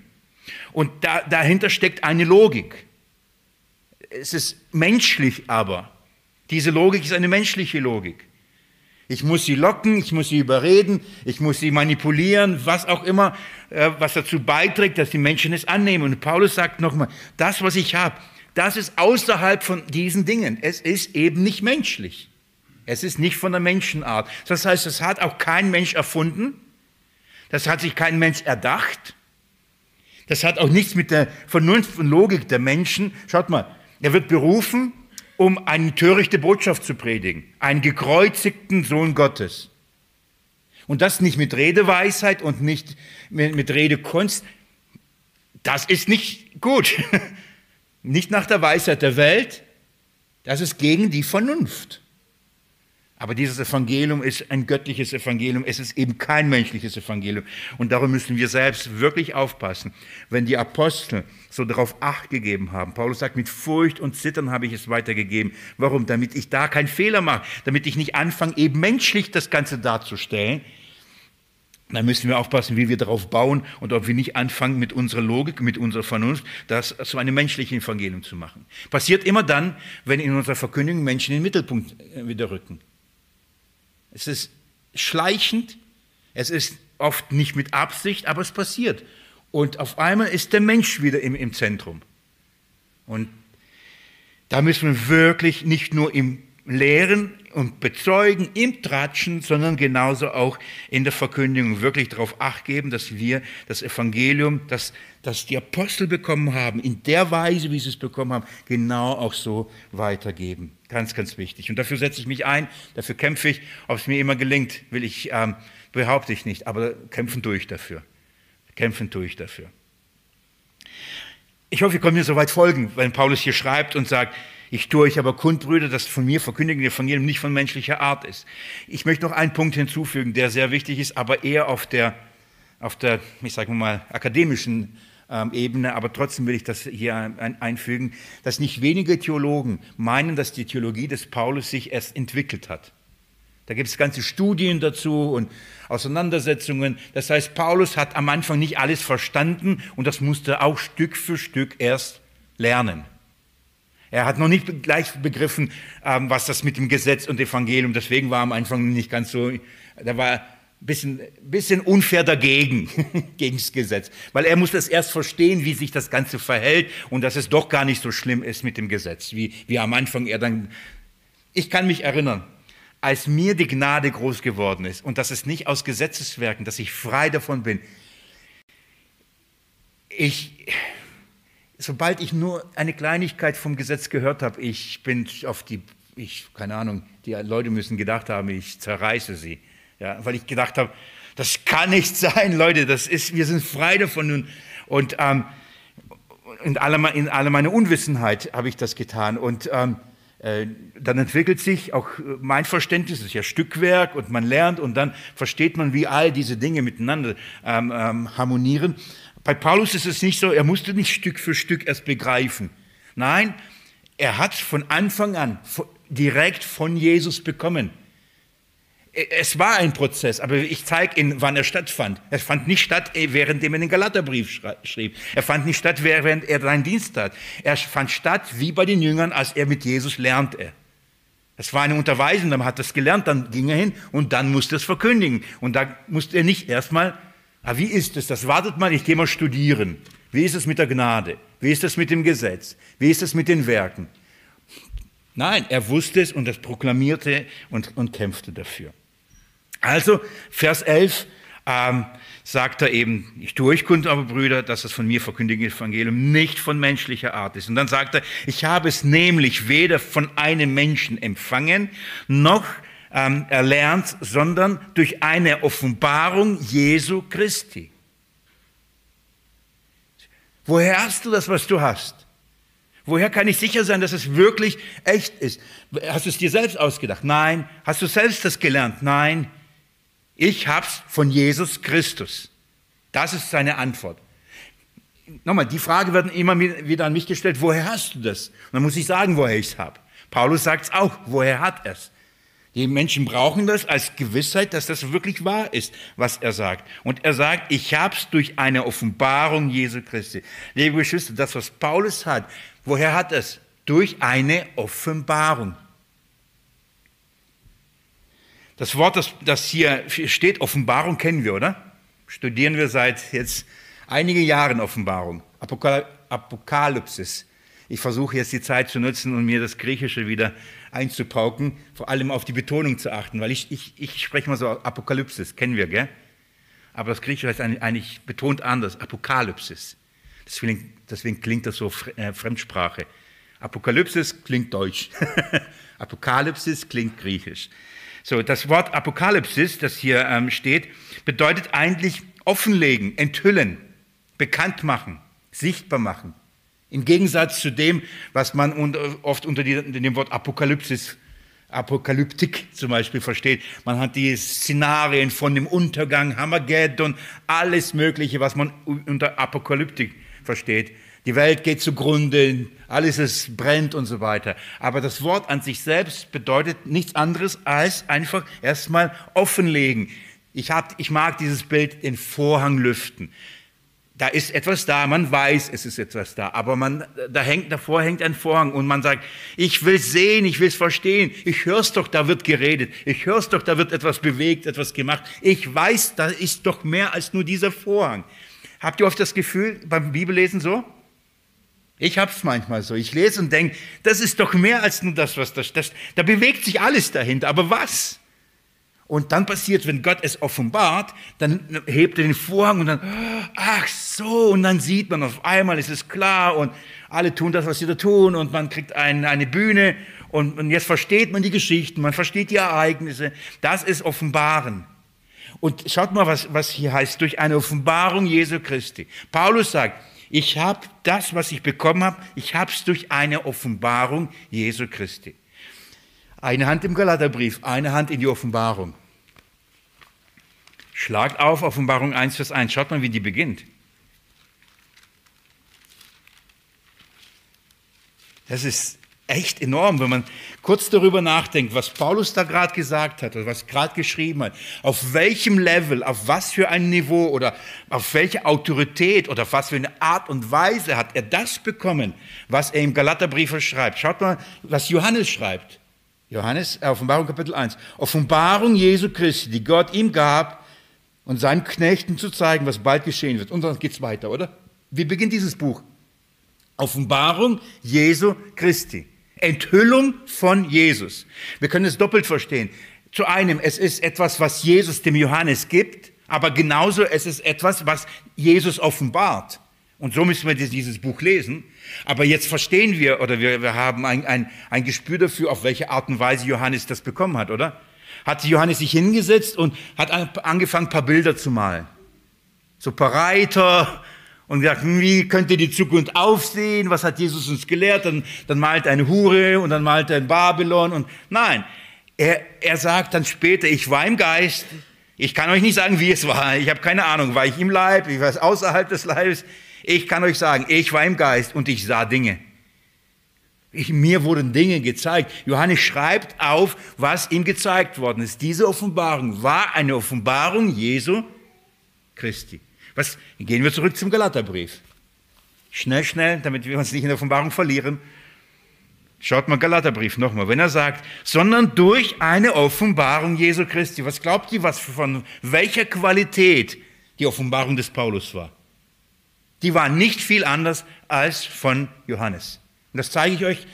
Speaker 1: Und da, dahinter steckt eine Logik. Es ist menschlich aber. Diese Logik ist eine menschliche Logik. Ich muss sie locken, ich muss sie überreden, ich muss sie manipulieren, was auch immer, äh, was dazu beiträgt, dass die Menschen es annehmen. Und Paulus sagt nochmal, das, was ich habe, das ist außerhalb von diesen Dingen. Es ist eben nicht menschlich. Es ist nicht von der Menschenart. Das heißt, es hat auch kein Mensch erfunden. Das hat sich kein Mensch erdacht. Das hat auch nichts mit der Vernunft und Logik der Menschen. Schaut mal, er wird berufen, um eine törichte Botschaft zu predigen, einen gekreuzigten Sohn Gottes. Und das nicht mit Redeweisheit und nicht mit, Redekunst. Das ist nicht gut. Nicht nach der Weisheit der Welt. Das ist gegen die Vernunft. Aber dieses Evangelium ist ein göttliches Evangelium. Es ist eben kein menschliches Evangelium. Und darum müssen wir selbst wirklich aufpassen. Wenn die Apostel so darauf Acht gegeben haben, Paulus sagt, mit Furcht und Zittern habe ich es weitergegeben. Warum? Damit ich da keinen Fehler mache. Damit ich nicht anfange, eben menschlich das Ganze darzustellen. Dann müssen wir aufpassen, wie wir darauf bauen und ob wir nicht anfangen, mit unserer Logik, mit unserer Vernunft, das zu einem menschlichen Evangelium zu machen. Passiert immer dann, wenn in unserer Verkündigung Menschen in den Mittelpunkt äh, wieder rücken. Es ist schleichend, es ist oft nicht mit Absicht, aber es passiert. Und auf einmal ist der Mensch wieder im, im Zentrum. Und da müssen wir wirklich nicht nur im Lehren und Bezeugen, im Tratschen, sondern genauso auch in der Verkündigung wirklich darauf acht geben, dass wir das Evangelium, das, das die Apostel bekommen haben, in der Weise, wie sie es bekommen haben, genau auch so weitergeben. Ganz, ganz wichtig. Und dafür setze ich mich ein, dafür kämpfe ich. Ob es mir immer gelingt, will ich, ähm, behaupte ich nicht, aber kämpfen durch dafür. Kämpfen durch dafür. Ich hoffe, ihr könnt mir soweit folgen, wenn Paulus hier schreibt und sagt, ich tue euch aber kund, Brüder, dass von mir verkündigende Evangelium nicht von menschlicher Art ist. Ich möchte noch einen Punkt hinzufügen, der sehr wichtig ist, aber eher auf der, auf der ich sage mal, akademischen ähm, Ebene, aber trotzdem will ich das hier einfügen, dass nicht wenige Theologen meinen, dass die Theologie des Paulus sich erst entwickelt hat. Da gibt es ganze Studien dazu und Auseinandersetzungen. Das heißt, Paulus hat am Anfang nicht alles verstanden und das musste auch Stück für Stück erst lernen. Er hat noch nicht gleich begriffen, ähm, was das mit dem Gesetz und Evangelium, deswegen war am Anfang nicht ganz so, da war ein bisschen, bisschen unfair dagegen, gegen das Gesetz. Weil er muss das erst verstehen, wie sich das Ganze verhält und dass es doch gar nicht so schlimm ist mit dem Gesetz, wie, wie am Anfang er dann, ich kann mich erinnern, als mir die Gnade groß geworden ist und dass es nicht aus Gesetzeswerken, dass ich frei davon bin, ich, sobald ich nur eine Kleinigkeit vom Gesetz gehört habe, ich bin auf die, ich, keine Ahnung, die Leute müssen gedacht haben, ich zerreiße sie. Ja, weil ich gedacht habe, das kann nicht sein, Leute, das ist, wir sind frei davon. Und, und ähm, in, aller, in aller meiner Unwissenheit habe ich das getan. Und ähm, Äh, dann entwickelt sich auch äh, mein Verständnis, es ist ja Stückwerk und man lernt und dann versteht man, wie all diese Dinge miteinander ähm, ähm, harmonieren. Bei Paulus ist es nicht so, er musste nicht Stück für Stück erst begreifen. Nein, er hat von Anfang an direkt von Jesus bekommen. Es war ein Prozess, aber ich zeige Ihnen, wann er stattfand. Er fand nicht statt, äh, während er den Galaterbrief schrieb. Er fand nicht statt, während er seinen Dienst tat. Er fand statt, wie bei den Jüngern, als er mit Jesus lernte. Es war eine Unterweisung, dann hat er es gelernt, dann ging er hin und dann musste er es verkündigen. Und da musste er nicht erstmal, ah, wie ist es, das wartet mal, ich gehe mal studieren. Wie ist es mit der Gnade? Wie ist es mit dem Gesetz? Wie ist es mit den Werken? Nein, er wusste es und das proklamierte und, und kämpfte dafür. Also, Vers 11 ähm, sagt er eben, ich tue euch kund, aber Brüder, dass das von mir verkündigte Evangelium nicht von menschlicher Art ist. Und dann sagt er, ich habe es nämlich weder von einem Menschen empfangen, noch ähm, erlernt, sondern durch eine Offenbarung Jesu Christi. Woher hast du das, was du hast? Woher kann ich sicher sein, dass es wirklich echt ist? Hast du es dir selbst ausgedacht? Nein. Hast du selbst das gelernt? Nein. Ich hab's von Jesus Christus. Das ist seine Antwort. Nochmal, die Frage wird immer wieder an mich gestellt, woher hast du das? Und dann muss ich sagen, woher ich es habe. Paulus sagt es auch, woher hat er es? Die Menschen brauchen das als Gewissheit, dass das wirklich wahr ist, was er sagt. Und er sagt, ich habe es durch eine Offenbarung Jesu Christi. Liebe Geschwister, das, was Paulus hat, woher hat es? Durch eine Offenbarung. Das Wort, das, das hier steht, Offenbarung kennen wir, oder? Studieren wir seit jetzt einigen Jahren Offenbarung. Apokalypsis. Ich versuche jetzt die Zeit zu nutzen und mir das Griechische wieder einzupauken, vor allem auf die Betonung zu achten, weil ich, ich, ich spreche mal so Apokalypsis, kennen wir, gell? Aber das Griechische heißt eigentlich betont anders, Apokalypsis. Deswegen, deswegen klingt das so äh, Fremdsprache. Apokalypsis klingt deutsch. Apokalypsis klingt griechisch. So, das Wort Apokalypsis, das hier ähm, steht, bedeutet eigentlich offenlegen, enthüllen, bekannt machen, sichtbar machen. Im Gegensatz zu dem, was man oft unter dem Wort Apokalypsis, Apokalyptik zum Beispiel versteht. Man hat die Szenarien von dem Untergang, Hammergeddon, alles Mögliche, was man unter Apokalyptik versteht. Die Welt geht zugrunde, alles ist brennt und so weiter. Aber das Wort an sich selbst bedeutet nichts anderes als einfach erstmal offenlegen. Ich, hab, ich mag dieses Bild, den Vorhang lüften. Da ist etwas da, man weiß, es ist etwas da, aber man, da hängt, davor hängt ein Vorhang und man sagt, ich will sehen, ich will es verstehen, ich hör's doch, da wird geredet, ich hör's doch, da wird etwas bewegt, etwas gemacht. Ich weiß, da ist doch mehr als nur dieser Vorhang. Habt ihr oft das Gefühl beim Bibellesen so? Ich habe es manchmal so. Ich lese und denke, das ist doch mehr als nur das, was da steht. Da bewegt sich alles dahinter. Aber was? Und dann passiert, wenn Gott es offenbart, dann hebt er den Vorhang und dann, ach so, und dann sieht man auf einmal, es ist klar und alle tun das, was sie da tun und man kriegt ein, eine Bühne und, und jetzt versteht man die Geschichten, man versteht die Ereignisse. Das ist Offenbaren. Und schaut mal, was, was hier heißt, durch eine Offenbarung Jesu Christi. Paulus sagt, ich habe das, was ich bekommen habe, ich habe es durch eine Offenbarung Jesu Christi. Eine Hand im Galaterbrief, eine Hand in die Offenbarung. Schlagt auf, Offenbarung 1, Vers 1. Schaut mal, wie die beginnt. Das ist echt enorm, wenn man kurz darüber nachdenkt, was Paulus da gerade gesagt hat oder was gerade geschrieben hat, auf welchem Level, auf was für ein Niveau oder auf welche Autorität oder auf was für eine Art und Weise hat er das bekommen, was er im Galaterbrief schreibt. Schaut mal, was Johannes schreibt. Johannes, äh, Offenbarung Kapitel 1. Offenbarung Jesu Christi, die Gott ihm gab, und seinen Knechten zu zeigen, was bald geschehen wird. Und dann geht es weiter, oder? Wie beginnt dieses Buch? Offenbarung Jesu Christi. Enthüllung von Jesus. Wir können es doppelt verstehen. Zu einem, es ist etwas, was Jesus dem Johannes gibt, aber genauso es ist etwas, was Jesus offenbart. Und so müssen wir dieses Buch lesen. Aber jetzt verstehen wir oder wir, wir haben ein, ein, ein Gespür dafür, auf welche Art und Weise Johannes das bekommen hat, oder? Hat Johannes sich hingesetzt und hat angefangen, ein paar Bilder zu malen. So ein paar Reiter und gesagt, wie könnte die Zukunft aufsehen? Was hat Jesus uns gelehrt? Dann, dann malt er eine Hure und dann malt er ein Babylon und nein, er, er sagt dann später, ich war im Geist. Ich kann euch nicht sagen, wie es war. Ich habe keine Ahnung. War ich im Leib? Ich war außerhalb des Leibes? Ich kann euch sagen, ich war im Geist und ich sah Dinge. Ich, mir wurden Dinge gezeigt. Johannes schreibt auf, was ihm gezeigt worden ist. Diese Offenbarung war eine Offenbarung Jesu Christi. Was, gehen wir zurück zum Galaterbrief. Schnell, schnell, damit wir uns nicht in der Offenbarung verlieren. Schaut mal Galaterbrief nochmal, wenn er sagt, sondern durch eine Offenbarung Jesu Christi. Was glaubt ihr, was von welcher Qualität die Offenbarung des Paulus war? Die war nicht viel anders als von Johannes. Und das zeige ich euch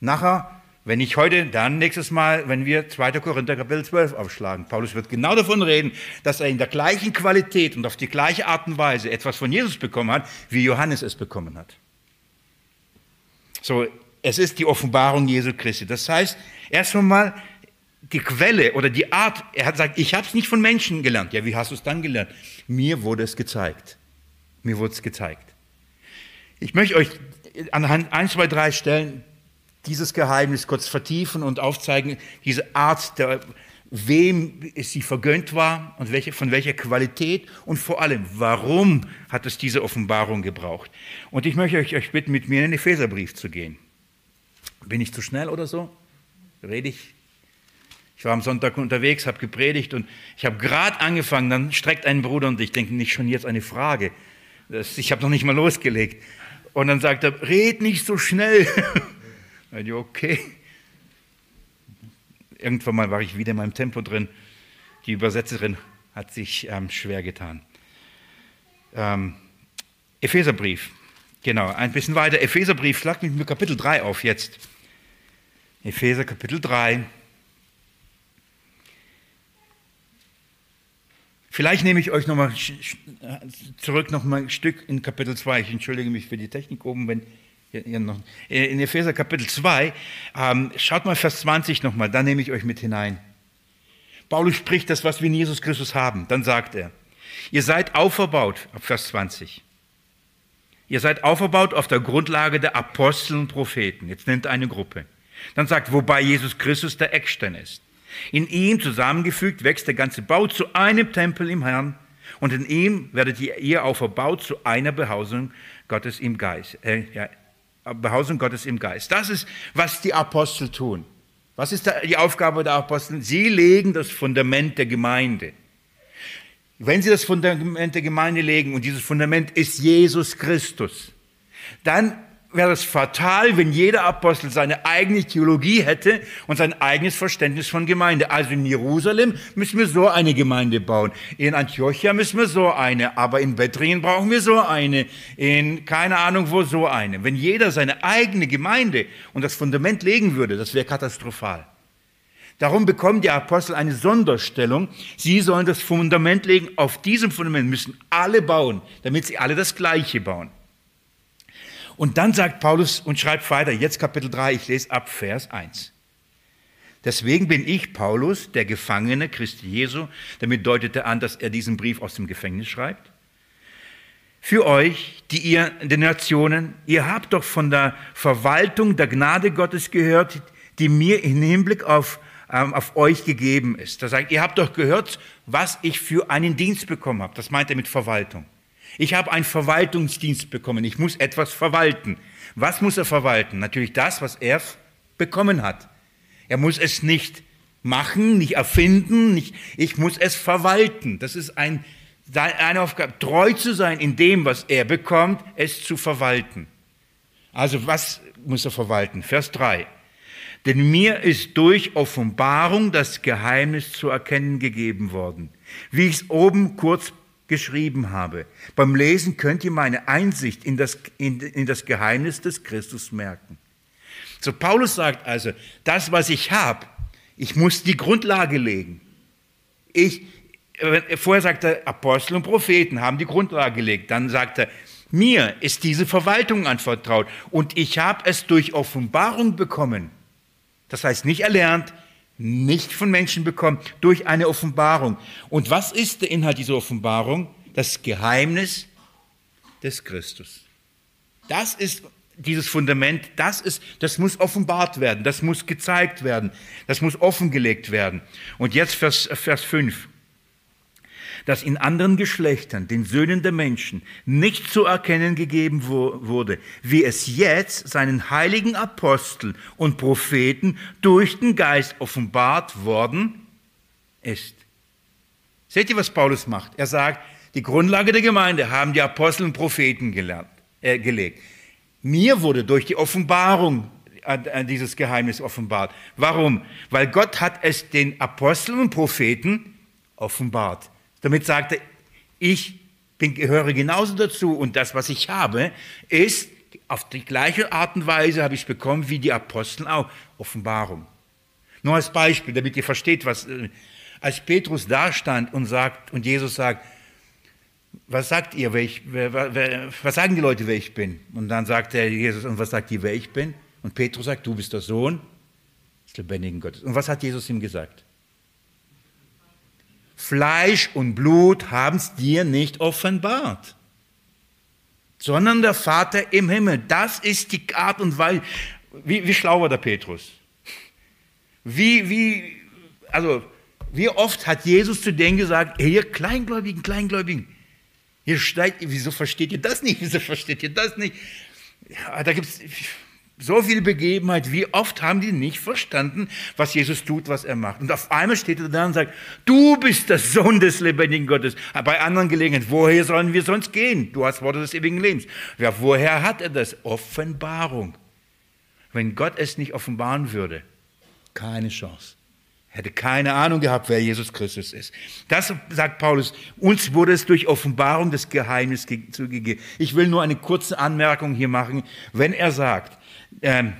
Speaker 1: nachher, wenn ich heute, dann nächstes Mal, wenn wir 2. Korinther Kapitel 12 aufschlagen. Paulus wird genau davon reden, dass er in der gleichen Qualität und auf die gleiche Art und Weise etwas von Jesus bekommen hat, wie Johannes es bekommen hat. So, es ist die Offenbarung Jesu Christi. Das heißt, erst einmal die Quelle oder die Art, er hat gesagt, ich habe es nicht von Menschen gelernt. Ja, wie hast du es dann gelernt? Mir wurde es gezeigt. Mir wurde es gezeigt. Ich möchte euch anhand 1, 2, 3 Stellen dieses Geheimnis kurz vertiefen und aufzeigen, diese Art, der, wem es sie vergönnt war und welche, von welcher Qualität und vor allem, warum hat es diese Offenbarung gebraucht. Und ich möchte euch bitten, mit mir in den Epheserbrief zu gehen. Bin ich zu schnell oder so? Rede ich? Ich war am Sonntag unterwegs, habe gepredigt und ich habe gerade angefangen, dann streckt ein Bruder und ich denke nicht schon jetzt eine Frage. Das, ich habe noch nicht mal losgelegt. Und dann sagt er, red nicht so schnell. ich, okay. Irgendwann mal war ich wieder in meinem Tempo drin. Die Übersetzerin hat sich ähm, schwer getan. Ähm, Epheserbrief, genau, ein bisschen weiter. Epheserbrief, schlag mit mir Kapitel 3 auf jetzt. Epheser Kapitel 3. Vielleicht nehme ich euch nochmal zurück noch mal ein Stück in Kapitel 2. Ich entschuldige mich für die Technik oben, wenn ihr noch. In Epheser Kapitel 2, ähm, schaut mal Vers 20 nochmal, da nehme ich euch mit hinein. Paulus spricht das, was wir in Jesus Christus haben. Dann sagt er, ihr seid auferbaut, ab Vers 20. Ihr seid auferbaut auf der Grundlage der Apostel und Propheten. Jetzt nennt eine Gruppe. Dann sagt, wobei Jesus Christus der Eckstein ist. In ihm zusammengefügt wächst der ganze Bau zu einem Tempel im Herrn und in ihm werdet ihr auch verbaut zu einer Behausung Gottes im Geist. Äh, ja, Behausung Gottes im Geist. Das ist, was die Apostel tun. Was ist die Aufgabe der Apostel? Sie legen das Fundament der Gemeinde. Wenn sie das Fundament der Gemeinde legen und dieses Fundament ist Jesus Christus, dann wäre es fatal, wenn jeder Apostel seine eigene Theologie hätte und sein eigenes Verständnis von Gemeinde. Also in Jerusalem müssen wir so eine Gemeinde bauen. In Antiochia müssen wir so eine. Aber in Bethlehem brauchen wir so eine. In keine Ahnung wo so eine. Wenn jeder seine eigene Gemeinde und das Fundament legen würde, das wäre katastrophal. Darum bekommen die Apostel eine Sonderstellung. Sie sollen das Fundament legen. Auf diesem Fundament müssen alle bauen, damit sie alle das Gleiche bauen. Und dann sagt Paulus und schreibt weiter, jetzt Kapitel 3, ich lese ab Vers 1. Deswegen bin ich, Paulus, der Gefangene Christi Jesu, damit deutet er an, dass er diesen Brief aus dem Gefängnis schreibt. Für euch, die ihr den Nationen, ihr habt doch von der Verwaltung der Gnade Gottes gehört, die mir im Hinblick auf, ähm, auf euch gegeben ist. Da sagt, ihr habt doch gehört, was ich für einen Dienst bekommen habe. Das meint er mit Verwaltung. Ich habe einen Verwaltungsdienst bekommen. Ich muss etwas verwalten. Was muss er verwalten? Natürlich das, was er bekommen hat. Er muss es nicht machen, nicht erfinden. Nicht, ich muss es verwalten. Das ist ein, eine Aufgabe, treu zu sein in dem, was er bekommt, es zu verwalten. Also was muss er verwalten? Vers 3. Denn mir ist durch Offenbarung das Geheimnis zu erkennen gegeben worden, wie ich es oben kurz geschrieben habe. Beim Lesen könnt ihr meine Einsicht in das, in, in das Geheimnis des Christus merken. So Paulus sagt also, das, was ich habe, ich muss die Grundlage legen. Ich, äh, vorher sagt er, Apostel und Propheten haben die Grundlage gelegt. Dann sagt er, mir ist diese Verwaltung anvertraut und ich habe es durch Offenbarung bekommen. Das heißt nicht erlernt, nicht von Menschen bekommen, durch eine Offenbarung. Und was ist der Inhalt dieser Offenbarung? Das Geheimnis des Christus. Das ist dieses Fundament, das, ist, das muss offenbart werden, das muss gezeigt werden, das muss offengelegt werden. Und jetzt Vers, Vers 5 dass in anderen Geschlechtern, den Söhnen der Menschen, nicht zu erkennen gegeben wurde, wie es jetzt seinen heiligen Aposteln und Propheten durch den Geist offenbart worden ist. Seht ihr, was Paulus macht? Er sagt, die Grundlage der Gemeinde haben die Apostel und Propheten gelernt, äh, gelegt. Mir wurde durch die Offenbarung dieses Geheimnis offenbart. Warum? Weil Gott hat es den Aposteln und Propheten offenbart. Damit sagt er, ich bin, gehöre genauso dazu und das, was ich habe, ist auf die gleiche Art und Weise habe ich es bekommen wie die Apostel auch. Offenbarung. Nur als Beispiel, damit ihr versteht, was, äh, als Petrus da stand und sagt, und Jesus sagt, was sagt ihr, wer ich, wer, wer, was sagen die Leute, wer ich bin? Und dann sagt er Jesus, und was sagt ihr, wer ich bin? Und Petrus sagt, du bist der Sohn des lebendigen Gottes. Und was hat Jesus ihm gesagt? Fleisch und Blut haben es dir nicht offenbart, sondern der Vater im Himmel. Das ist die Art und Weise. Wie, wie schlau war der Petrus? Wie, wie, also, wie oft hat Jesus zu denen gesagt, ihr Kleingläubigen, Kleingläubigen, ihr steigt, wieso versteht ihr das nicht? Wieso versteht ihr das nicht? Ja, da gibt es so viel Begebenheit, wie oft haben die nicht verstanden, was Jesus tut, was er macht. Und auf einmal steht er da und sagt, du bist der Sohn des lebendigen Gottes. Bei anderen Gelegenheiten, woher sollen wir sonst gehen? Du hast Worte des ewigen Lebens. Ja, woher hat er das? Offenbarung. Wenn Gott es nicht offenbaren würde, keine Chance. Hätte keine Ahnung gehabt, wer Jesus Christus ist. Das sagt Paulus. Uns wurde es durch Offenbarung des Geheimnisses zugegeben. Ich will nur eine kurze Anmerkung hier machen. Wenn er sagt, ähm,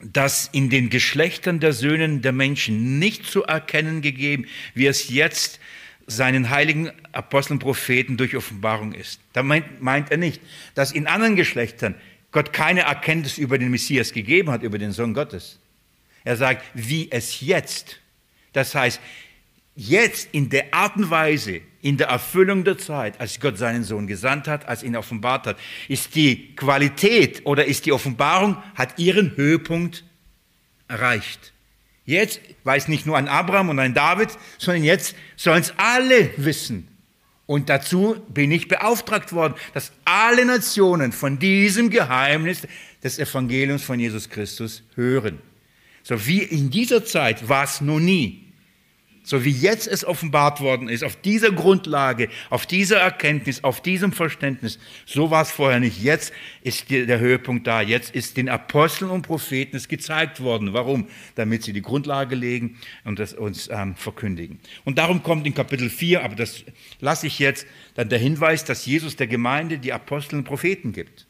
Speaker 1: dass in den Geschlechtern der Söhnen der Menschen nicht zu erkennen gegeben, wie es jetzt seinen heiligen Aposteln, Propheten durch Offenbarung ist. Da meint, meint er nicht, dass in anderen Geschlechtern Gott keine Erkenntnis über den Messias gegeben hat, über den Sohn Gottes. Er sagt, wie es jetzt. Das heißt, jetzt in der Art und Weise, in der Erfüllung der Zeit, als Gott seinen Sohn gesandt hat, als ihn offenbart hat, ist die Qualität oder ist die Offenbarung, hat ihren Höhepunkt erreicht. Jetzt weiß nicht nur ein Abraham und ein David, sondern jetzt sollen es alle wissen. Und dazu bin ich beauftragt worden, dass alle Nationen von diesem Geheimnis des Evangeliums von Jesus Christus hören. So wie in dieser Zeit war es noch nie so wie jetzt es offenbart worden ist, auf dieser Grundlage, auf dieser Erkenntnis, auf diesem Verständnis, so war es vorher nicht. Jetzt ist der Höhepunkt da. Jetzt ist den Aposteln und Propheten es gezeigt worden. Warum? Damit sie die Grundlage legen und das uns ähm, verkündigen. Und darum kommt in Kapitel 4, aber das lasse ich jetzt, dann der Hinweis, dass Jesus der Gemeinde die Aposteln und Propheten gibt.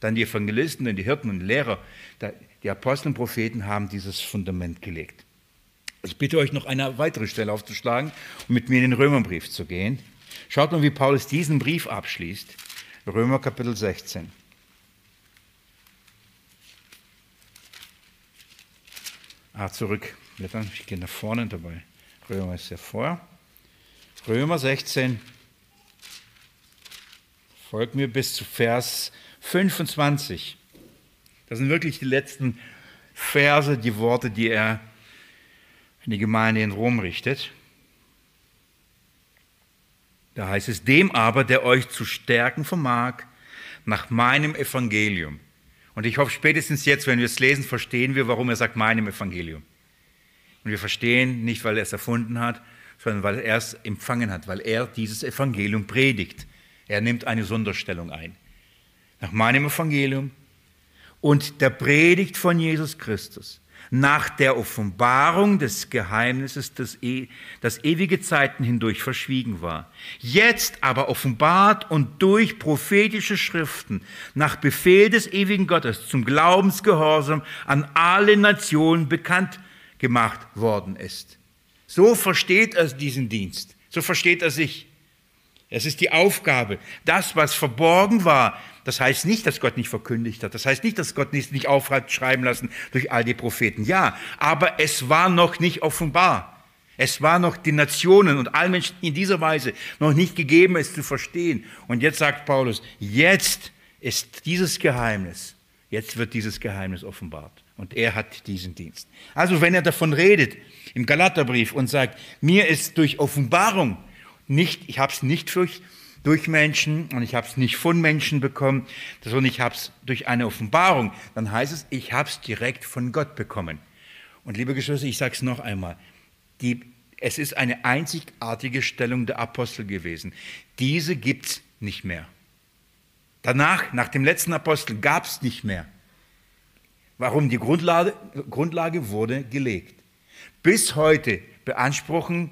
Speaker 1: Dann die Evangelisten, dann die Hirten und Lehrer. Die Aposteln und Propheten haben dieses Fundament gelegt. Ich bitte euch noch eine weitere Stelle aufzuschlagen und mit mir in den Römerbrief zu gehen. Schaut mal, wie Paulus diesen Brief abschließt. Römer Kapitel 16. Ah, zurück. Ich gehe nach vorne dabei. Römer ist ja vor. Römer 16. Folgt mir bis zu Vers 25. Das sind wirklich die letzten Verse, die Worte, die er an die Gemeinde in Rom richtet. Da heißt es, dem aber, der euch zu stärken vermag, nach meinem Evangelium. Und ich hoffe, spätestens jetzt, wenn wir es lesen, verstehen wir, warum er sagt, meinem Evangelium. Und wir verstehen nicht, weil er es erfunden hat, sondern weil er es empfangen hat, weil er dieses Evangelium predigt. Er nimmt eine Sonderstellung ein. Nach meinem Evangelium und der Predigt von Jesus Christus nach der Offenbarung des Geheimnisses, das, e das ewige Zeiten hindurch verschwiegen war. Jetzt aber offenbart und durch prophetische Schriften nach Befehl des ewigen Gottes zum Glaubensgehorsam an alle Nationen bekannt gemacht worden ist. So versteht er diesen Dienst. So versteht er sich. Es ist die Aufgabe, das, was verborgen war, das heißt nicht, dass Gott nicht verkündigt hat. Das heißt nicht, dass Gott nicht, nicht aufhat schreiben lassen durch all die Propheten. Ja, aber es war noch nicht offenbar. Es war noch den Nationen und allen Menschen in dieser Weise noch nicht gegeben, es zu verstehen. Und jetzt sagt Paulus, jetzt ist dieses Geheimnis, jetzt wird dieses Geheimnis offenbart. Und er hat diesen Dienst. Also wenn er davon redet im Galaterbrief und sagt, mir ist durch Offenbarung nicht, ich habe es nicht durch, durch Menschen und ich habe es nicht von Menschen bekommen, sondern ich habe es durch eine Offenbarung, dann heißt es, ich habe es direkt von Gott bekommen. Und liebe Geschwister, ich sage es noch einmal, die, es ist eine einzigartige Stellung der Apostel gewesen. Diese gibt es nicht mehr. Danach, nach dem letzten Apostel, gab es nicht mehr. Warum? Die Grundlage, Grundlage wurde gelegt. Bis heute beanspruchen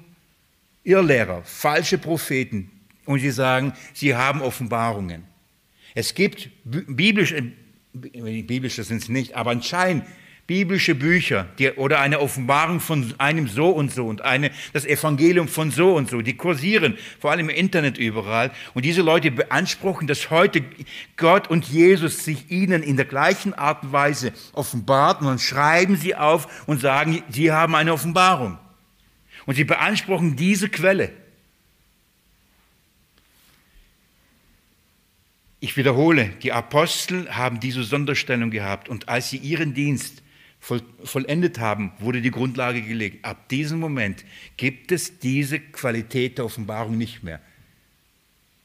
Speaker 1: Irrlehrer, falsche Propheten und sie sagen, sie haben Offenbarungen. Es gibt biblische, biblische sind es nicht, aber anscheinend biblische Bücher die, oder eine Offenbarung von einem so und so und eine, das Evangelium von so und so, die kursieren, vor allem im Internet überall. Und diese Leute beanspruchen, dass heute Gott und Jesus sich ihnen in der gleichen Art und Weise offenbart und dann schreiben sie auf und sagen, sie haben eine Offenbarung. Und sie beanspruchen diese Quelle. Ich wiederhole, die Apostel haben diese Sonderstellung gehabt und als sie ihren Dienst vollendet haben, wurde die Grundlage gelegt. Ab diesem Moment gibt es diese Qualität der Offenbarung nicht mehr,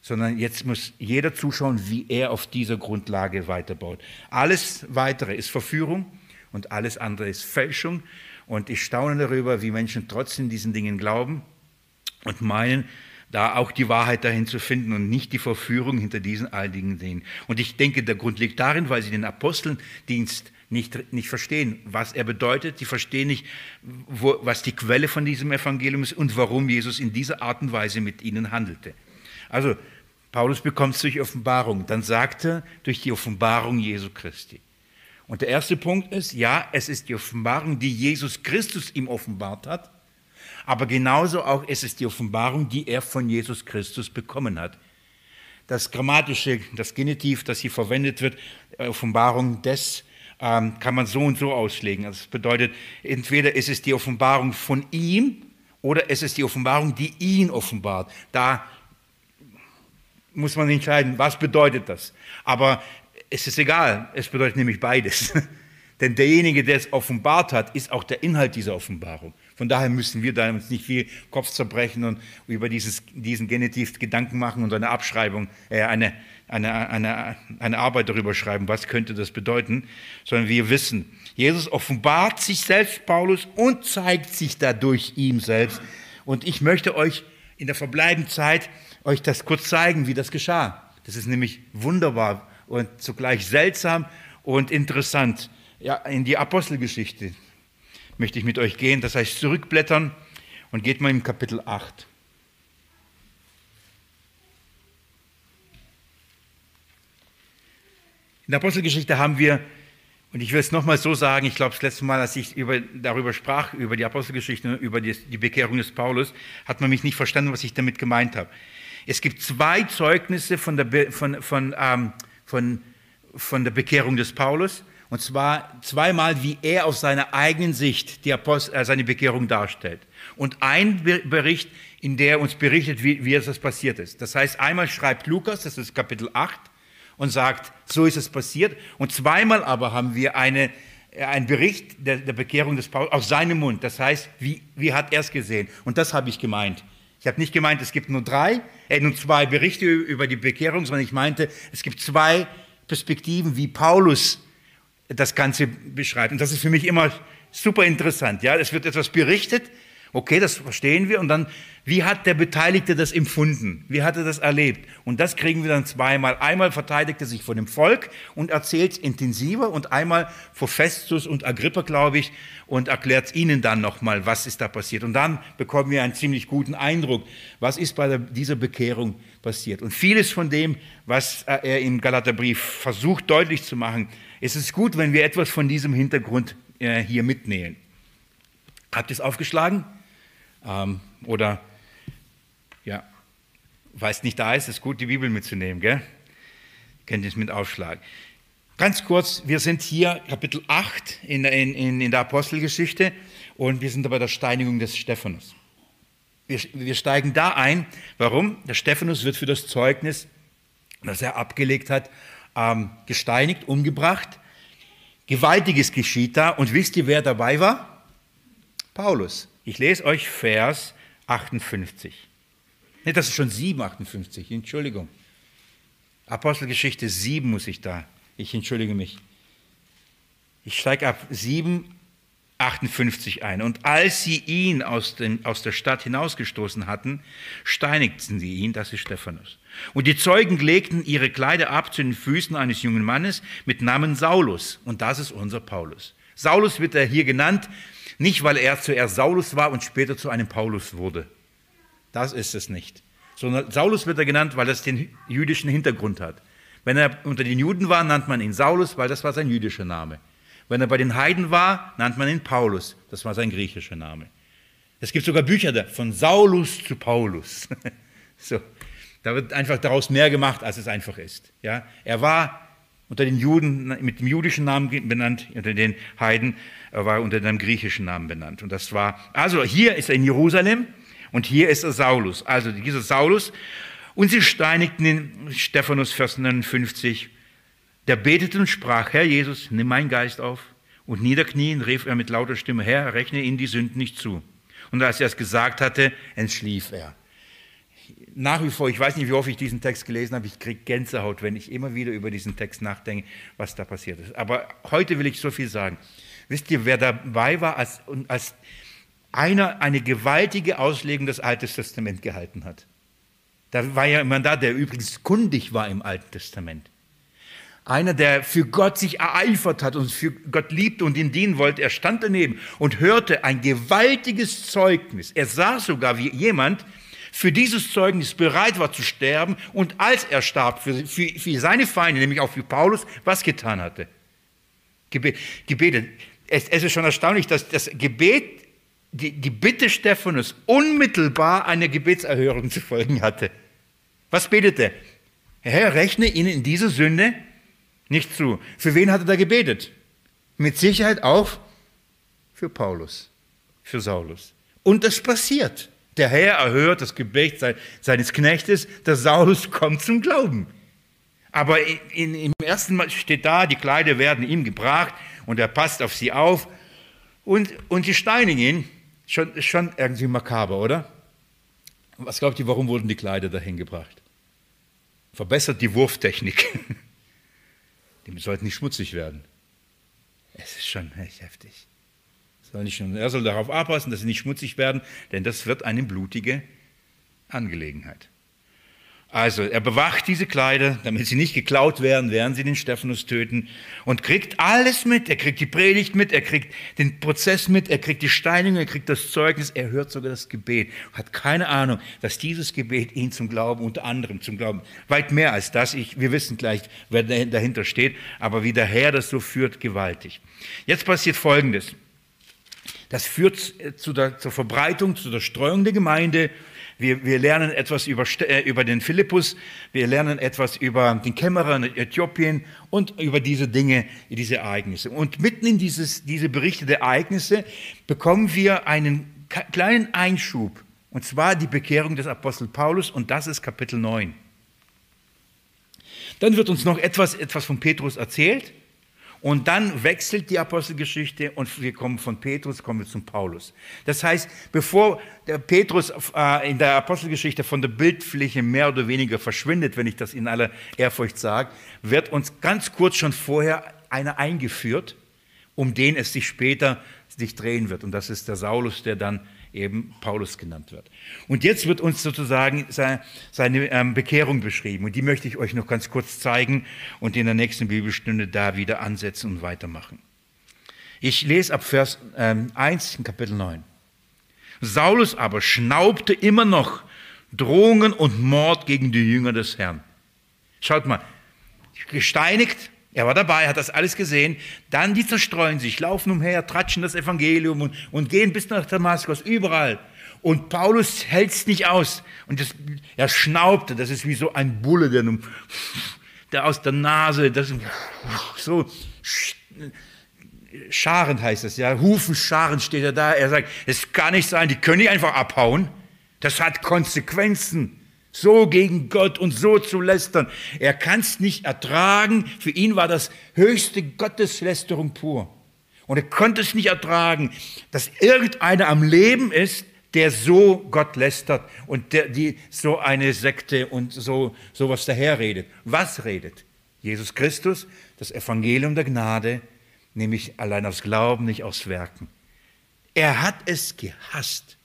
Speaker 1: sondern jetzt muss jeder zuschauen, wie er auf dieser Grundlage weiterbaut. Alles Weitere ist Verführung und alles andere ist Fälschung. Und ich staune darüber, wie Menschen trotzdem diesen Dingen glauben und meinen, da auch die Wahrheit dahin zu finden und nicht die Verführung hinter diesen all Dingen. Und ich denke, der Grund liegt darin, weil sie den Aposteldienst nicht, nicht verstehen, was er bedeutet. Sie verstehen nicht, wo, was die Quelle von diesem Evangelium ist und warum Jesus in dieser Art und Weise mit ihnen handelte. Also, Paulus bekommt es durch Offenbarung. Dann sagt er, durch die Offenbarung Jesu Christi. Und der erste Punkt ist, ja, es ist die Offenbarung, die Jesus Christus ihm offenbart hat, aber genauso auch es ist die Offenbarung, die er von Jesus Christus bekommen hat. Das grammatische, das Genitiv, das hier verwendet wird, Offenbarung des, ähm, kann man so und so auslegen. Also das bedeutet, entweder ist es die Offenbarung von ihm oder es ist die Offenbarung, die ihn offenbart. Da muss man entscheiden, was bedeutet das. Aber es ist egal, es bedeutet nämlich beides. Denn derjenige, der es offenbart hat, ist auch der Inhalt dieser Offenbarung. Von daher müssen wir da uns nicht viel Kopf zerbrechen und über dieses, diesen Genitiv Gedanken machen und eine Abschreibung, äh, eine, eine, eine, eine Arbeit darüber schreiben, was könnte das bedeuten, sondern wir wissen, Jesus offenbart sich selbst, Paulus, und zeigt sich dadurch ihm selbst. Und ich möchte euch in der verbleibenden Zeit euch das kurz zeigen, wie das geschah. Das ist nämlich wunderbar und zugleich seltsam und interessant. Ja, in die Apostelgeschichte möchte ich mit euch gehen. Das heißt, zurückblättern und geht mal im Kapitel 8. In der Apostelgeschichte haben wir, und ich will es nochmal so sagen, ich glaube, das letzte Mal, als ich über, darüber sprach, über die Apostelgeschichte, über die, die Bekehrung des Paulus, hat man mich nicht verstanden, was ich damit gemeint habe. Es gibt zwei Zeugnisse von der, von, von, ähm, von, von der Bekehrung des Paulus. Und zwar zweimal, wie er aus seiner eigenen Sicht die Apostel, äh, seine Bekehrung darstellt. Und ein Bericht, in der er uns berichtet, wie, wie es passiert ist. Das heißt, einmal schreibt Lukas, das ist Kapitel 8, und sagt, so ist es passiert. Und zweimal aber haben wir eine, äh, einen Bericht der, der Bekehrung des Paulus aus seinem Mund. Das heißt, wie, wie hat er es gesehen? Und das habe ich gemeint. Ich habe nicht gemeint, es gibt nur drei, äh, nur zwei Berichte über die Bekehrung, sondern ich meinte, es gibt zwei Perspektiven, wie Paulus das Ganze beschreibt. Und das ist für mich immer super interessant. Ja, es wird etwas berichtet Okay, das verstehen wir. Und dann, wie hat der Beteiligte das empfunden? Wie hat er das erlebt? Und das kriegen wir dann zweimal. Einmal verteidigt er sich vor dem Volk und erzählt es intensiver und einmal vor Festus und Agrippa, glaube ich, und erklärt ihnen dann nochmal, was ist da passiert. Und dann bekommen wir einen ziemlich guten Eindruck, was ist bei dieser Bekehrung passiert. Und vieles von dem, was er im Galaterbrief versucht deutlich zu machen, ist es gut, wenn wir etwas von diesem Hintergrund äh, hier mitnehmen. Habt ihr es aufgeschlagen? Ähm, oder, ja, weil es nicht da ist, ist gut, die Bibel mitzunehmen, gell? Könnt ihr es mit aufschlagen. Ganz kurz, wir sind hier Kapitel 8 in, in, in der Apostelgeschichte und wir sind bei der Steinigung des Stephanus. wir, wir steigen da ein. Warum? Der Stephanus wird für das Zeugnis, das er abgelegt hat, ähm, gesteinigt, umgebracht. Gewaltiges geschieht da. Und wisst ihr, wer dabei war? Paulus. Ich lese euch Vers 58. Ne, das ist schon 7, 58, Entschuldigung. Apostelgeschichte 7 muss ich da. Ich entschuldige mich. Ich steige ab 7, 58 ein. Und als sie ihn aus, den, aus der Stadt hinausgestoßen hatten, steinigten sie ihn, das ist Stephanus. Und die Zeugen legten ihre Kleider ab zu den Füßen eines jungen Mannes mit Namen Saulus. Und das ist unser Paulus. Saulus wird er hier genannt, nicht weil er zuerst Saulus war und später zu einem Paulus wurde. Das ist es nicht. Sondern Saulus wird er genannt, weil das den jüdischen Hintergrund hat. Wenn er unter den Juden war, nannte man ihn Saulus, weil das war sein jüdischer Name. Wenn er bei den Heiden war, nannte man ihn Paulus. Das war sein griechischer Name. Es gibt sogar Bücher da, von Saulus zu Paulus. so, da wird einfach daraus mehr gemacht, als es einfach ist. Ja, er war unter den Juden mit dem jüdischen Namen benannt, unter den Heiden er war unter dem griechischen Namen benannt. Und das war, also hier ist er in Jerusalem und hier ist er Saulus. Also dieser Saulus. Und sie steinigten den Stephanus, Vers 59, der betete und sprach, Herr Jesus, nimm meinen Geist auf. Und niederknien rief er mit lauter Stimme, Herr, rechne ihnen die Sünden nicht zu. Und als er es gesagt hatte, entschlief er. Nach wie vor, ich weiß nicht, wie oft ich diesen Text gelesen habe, ich kriege Gänsehaut, wenn ich immer wieder über diesen Text nachdenke, was da passiert ist. Aber heute will ich so viel sagen. Wisst ihr, wer dabei war, als, als einer eine gewaltige Auslegung des Alten Testaments gehalten hat? Da war ja jemand da, der übrigens kundig war im Alten Testament. Einer, der für Gott sich ereifert hat und für Gott liebte und ihn dienen wollte, er stand daneben und hörte ein gewaltiges Zeugnis. Er sah sogar, wie jemand für dieses Zeugnis bereit war zu sterben und als er starb, für, für, für seine Feinde, nämlich auch für Paulus, was getan hatte. Gebetet. Es, es ist schon erstaunlich, dass das Gebet, die, die Bitte Stephanus unmittelbar eine Gebetserhörung zu folgen hatte. Was betete? Herr, rechne ihnen in diese Sünde nicht zu. Für wen hat er da gebetet? Mit Sicherheit auch für Paulus, für Saulus. Und das passiert. Der Herr erhört das Gebet seines Knechtes, der Saulus kommt zum Glauben. Aber in, in, im ersten Mal steht da, die Kleider werden ihm gebracht und er passt auf sie auf und, und die steinigen ihn. Schon, schon irgendwie makaber, oder? Was glaubt ihr, warum wurden die Kleider dahin gebracht? Verbessert die Wurftechnik. Die sollten nicht schmutzig werden. Es ist schon echt heftig. Soll nicht, er soll darauf aufpassen, dass sie nicht schmutzig werden, denn das wird eine blutige Angelegenheit. Also er bewacht diese Kleider, damit sie nicht geklaut werden, während sie den Stephanus töten und kriegt alles mit. Er kriegt die Predigt mit, er kriegt den Prozess mit, er kriegt die Steinigung, er kriegt das Zeugnis, er hört sogar das Gebet. Hat keine Ahnung, dass dieses Gebet ihn zum Glauben, unter anderem zum Glauben, weit mehr als das, ich, wir wissen gleich, wer dahinter steht, aber wie der Herr das so führt, gewaltig. Jetzt passiert Folgendes. Das führt zu der, zur Verbreitung, zu der Streuung der Gemeinde wir, wir lernen etwas über, äh, über den Philippus, wir lernen etwas über den Kämmerer in Äthiopien und über diese Dinge, diese Ereignisse. Und mitten in dieses, diese Berichte der Ereignisse bekommen wir einen kleinen Einschub, und zwar die Bekehrung des Apostel Paulus, und das ist Kapitel 9. Dann wird uns noch etwas, etwas von Petrus erzählt. Und dann wechselt die Apostelgeschichte und wir kommen von Petrus, kommen wir zum Paulus. Das heißt, bevor der Petrus äh, in der Apostelgeschichte von der Bildfläche mehr oder weniger verschwindet, wenn ich das in aller Ehrfurcht sage, wird uns ganz kurz schon vorher einer eingeführt, um den es sich später sich drehen wird. Und das ist der Saulus, der dann eben Paulus genannt wird. Und jetzt wird uns sozusagen seine ähm, Bekehrung beschrieben. Und die möchte ich euch noch ganz kurz zeigen und in der nächsten Bibelstunde da wieder ansetzen und weitermachen. Ich lese ab Vers 1 ähm, in Kapitel 9. Saulus aber schnaubte immer noch Drohungen und Mord gegen die Jünger des Herrn. Schaut mal, gesteinigt, er war dabei, hat das alles gesehen. Dann die zerstreuen sich, laufen umher, tratschen das Evangelium und, und gehen bis nach Damaskus, überall. Und Paulus hält es nicht aus. Und das, er schnaubte, das ist wie so ein Bulle, der, der aus der Nase, das so scharend heißt es, ja, Hufen scharend steht er da. Er sagt, es kann nicht sein, die können nicht einfach abhauen. Das hat Konsequenzen. So gegen Gott und so zu lästern. Er kann es nicht ertragen. Für ihn war das höchste Gotteslästerung pur. Und er konnte es nicht ertragen, dass irgendeiner am Leben ist, der so Gott lästert und der, die so eine Sekte und so sowas daherredet. Was redet? Jesus Christus, das Evangelium der Gnade, nämlich allein aus Glauben, nicht aus Werken. Er hat es gehasst.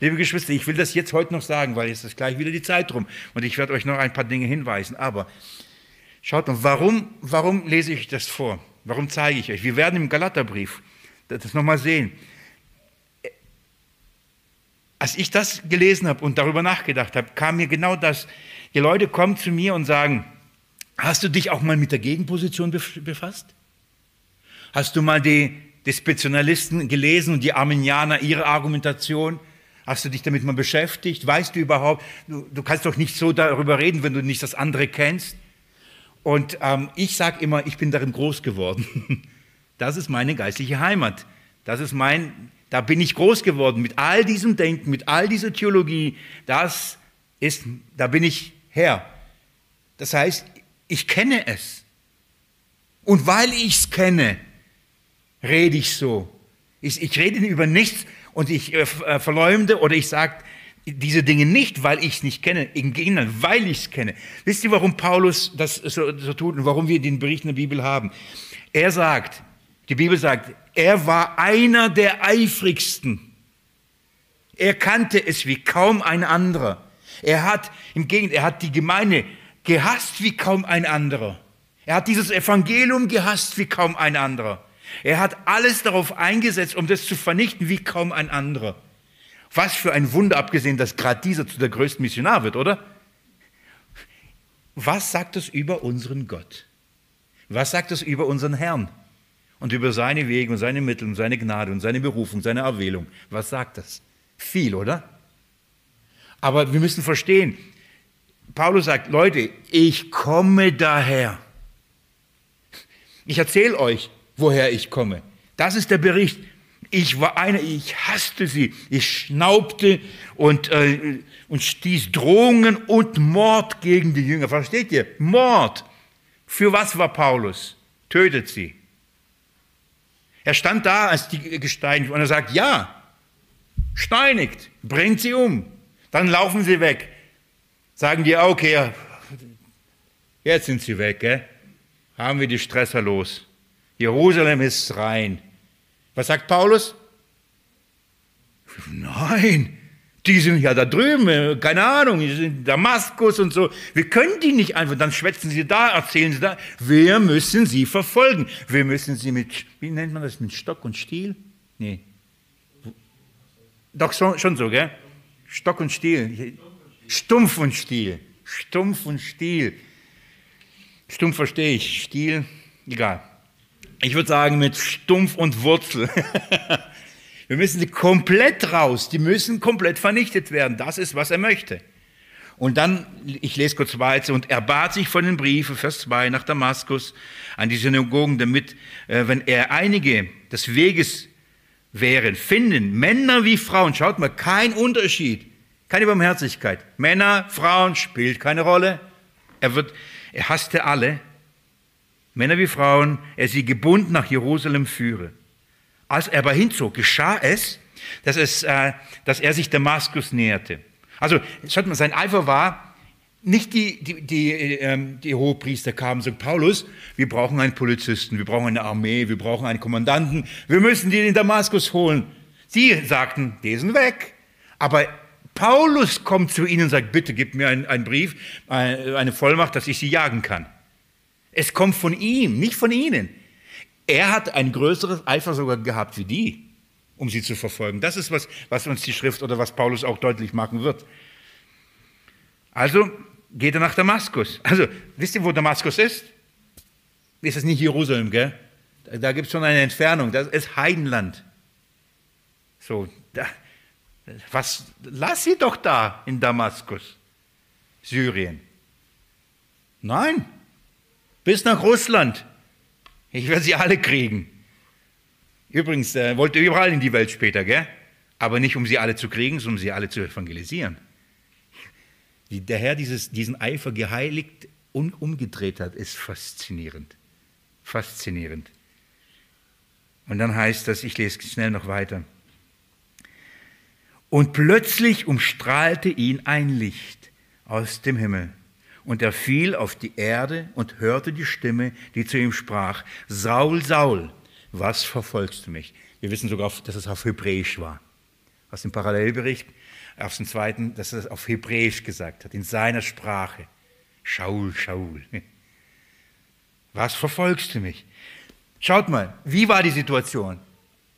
Speaker 1: Liebe Geschwister, ich will das jetzt heute noch sagen, weil jetzt ist gleich wieder die Zeit rum und ich werde euch noch ein paar Dinge hinweisen. Aber schaut mal, warum, warum lese ich das vor? Warum zeige ich euch? Wir werden im Galaterbrief das nochmal sehen. Als ich das gelesen habe und darüber nachgedacht habe, kam mir genau das. Die Leute kommen zu mir und sagen, hast du dich auch mal mit der Gegenposition befasst? Hast du mal die, die Spezialisten gelesen und die Arminianer, ihre Argumentation? Hast du dich damit mal beschäftigt? Weißt du überhaupt, du, du kannst doch nicht so darüber reden, wenn du nicht das andere kennst. Und ähm, ich sage immer, ich bin darin groß geworden. Das ist meine geistliche Heimat. Das ist mein, da bin ich groß geworden mit all diesem Denken, mit all dieser Theologie. Das ist, da bin ich Herr. Das heißt, ich kenne es. Und weil ich es kenne, rede ich so. Ich, ich rede über nichts und ich äh, äh verleumde oder ich sage diese Dinge nicht, weil ich es nicht kenne, im Gegenteil, weil ich es kenne. Wisst ihr, warum Paulus das so, so tut und warum wir den Bericht in der Bibel haben? Er sagt, die Bibel sagt, er war einer der eifrigsten. Er kannte es wie kaum ein anderer. Er hat im Gegenteil, er hat die Gemeinde gehasst wie kaum ein anderer. Er hat dieses Evangelium gehasst wie kaum ein anderer. Er hat alles darauf eingesetzt, um das zu vernichten wie kaum ein anderer. Was für ein Wunder, abgesehen, dass gerade dieser zu der größten Missionar wird, oder? Was sagt es über unseren Gott? Was sagt es über unseren Herrn? Und über seine Wege und seine Mittel und seine Gnade und seine Berufung, seine Erwählung. Was sagt das? Viel, oder? Aber wir müssen verstehen, Paulus sagt, Leute, ich komme daher. Ich erzähle euch, woher ich komme. Das ist der Bericht. Ich war einer, ich hasste sie. Ich schnaubte und, äh, und stieß Drohungen und Mord gegen die Jünger. Versteht ihr? Mord. Für was war Paulus? Tötet sie. Er stand da, als die gesteinigt und er sagt, ja, steinigt, bringt sie um. Dann laufen sie weg. Sagen die, okay, jetzt sind sie weg, gell? haben wir die Stresser los. Jerusalem ist rein. Was sagt Paulus? Nein, die sind ja da drüben, keine Ahnung, die sind in Damaskus und so. Wir können die nicht einfach, dann schwätzen sie da, erzählen sie da. Wir müssen sie verfolgen. Wir müssen sie mit, wie nennt man das, mit Stock und Stiel? Nee. Doch schon so, gell? Stock und Stiel. Stumpf und Stiel. Stumpf und Stiel. Stumpf verstehe ich, Stiel, egal. Ich würde sagen mit Stumpf und Wurzel. Wir müssen sie komplett raus, die müssen komplett vernichtet werden. Das ist, was er möchte. Und dann, ich lese kurz weiter, und er bat sich von den Briefen, Vers 2, nach Damaskus, an die Synagogen, damit, äh, wenn er einige des Weges wären, finden, Männer wie Frauen, schaut mal, kein Unterschied, keine Barmherzigkeit. Männer, Frauen spielt keine Rolle. Er wird, er hasste alle, Männer wie Frauen, er sie gebunden nach Jerusalem führe. Als er aber hinzog, geschah es, dass, es, äh, dass er sich Damaskus näherte. Also, schaut mal, sein Eifer war, nicht die, die, die, ähm, die Hohepriester kamen und sagten, Paulus, wir brauchen einen Polizisten, wir brauchen eine Armee, wir brauchen einen Kommandanten, wir müssen die in Damaskus holen. Sie sagten, die sind weg. Aber Paulus kommt zu ihnen und sagt, bitte gib mir einen, einen Brief, eine Vollmacht, dass ich sie jagen kann. Es kommt von ihm, nicht von ihnen. Er hat ein größeres Eifer sogar gehabt wie die, um sie zu verfolgen. Das ist was, was uns die Schrift oder was Paulus auch deutlich machen wird. Also geht er nach Damaskus. Also, wisst ihr, wo Damaskus ist? Ist es nicht Jerusalem, gell? Da, da gibt es schon eine Entfernung. Das ist Heidenland. So, da, was, lass sie doch da in Damaskus, Syrien. Nein, bis nach Russland. Ich werde sie alle kriegen. Übrigens, er wollte überall in die Welt später, gell? Aber nicht, um sie alle zu kriegen, sondern um sie alle zu evangelisieren. Wie der Herr dieses, diesen Eifer geheiligt und umgedreht hat, ist faszinierend. Faszinierend. Und dann heißt das, ich lese schnell noch weiter. Und plötzlich umstrahlte ihn ein Licht aus dem Himmel. Und er fiel auf die Erde und hörte die Stimme, die zu ihm sprach, Saul, Saul, was verfolgst du mich? Wir wissen sogar, dass es auf Hebräisch war. Aus dem Parallelbericht, aus dem zweiten, dass er es auf Hebräisch gesagt hat, in seiner Sprache. Schaul, Schaul. Was verfolgst du mich? Schaut mal, wie war die Situation?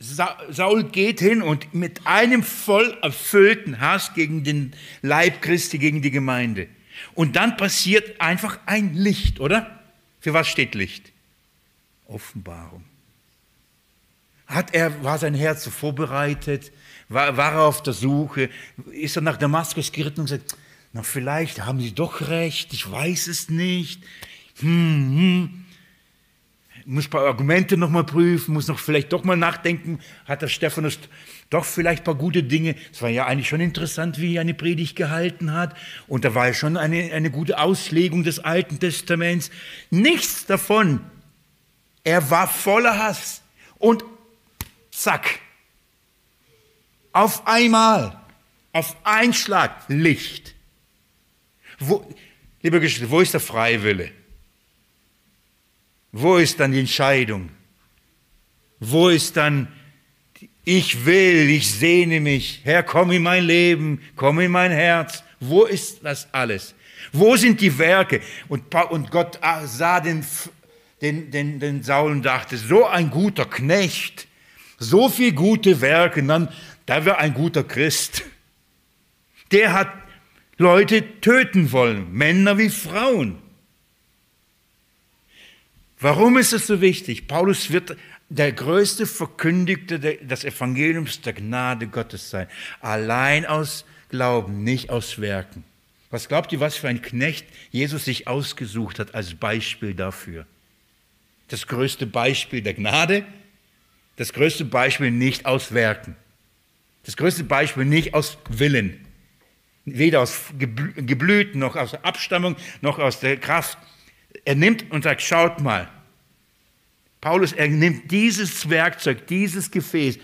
Speaker 1: Saul geht hin und mit einem voll erfüllten Hass gegen den Leib Christi, gegen die Gemeinde. Und dann passiert einfach ein Licht, oder? Für was steht Licht? Offenbarung. Hat er, war sein Herz so vorbereitet? War, war er auf der Suche? Ist er nach Damaskus geritten und gesagt, na vielleicht haben sie doch recht, ich weiß es nicht. Hm, hm. Muss ein paar Argumente nochmal prüfen, muss noch vielleicht doch mal nachdenken, hat der Stephanus doch vielleicht ein paar gute Dinge. Es war ja eigentlich schon interessant, wie er eine Predigt gehalten hat. Und da war ja schon eine, eine gute Auslegung des Alten Testaments. Nichts davon. Er war voller Hass. Und zack, auf einmal, auf einen Schlag Licht. Wo, liebe Geschwister, wo ist der Freiwille? Wo ist dann die Entscheidung? Wo ist dann ich will, ich sehne mich. Herr, komm in mein Leben, komm in mein Herz. Wo ist das alles? Wo sind die Werke? Und, und Gott ah, sah den, den, den, den Saul und dachte, so ein guter Knecht, so viel gute Werke, dann, da wäre ein guter Christ. Der hat Leute töten wollen, Männer wie Frauen. Warum ist es so wichtig? Paulus wird der größte Verkündigte des Evangeliums der Gnade Gottes sein. Allein aus Glauben, nicht aus Werken. Was glaubt ihr, was für ein Knecht Jesus sich ausgesucht hat als Beispiel dafür? Das größte Beispiel der Gnade, das größte Beispiel nicht aus Werken, das größte Beispiel nicht aus Willen, weder aus Geblüten noch aus Abstammung noch aus der Kraft. Er nimmt und sagt, schaut mal, Paulus, er nimmt dieses Werkzeug, dieses Gefäß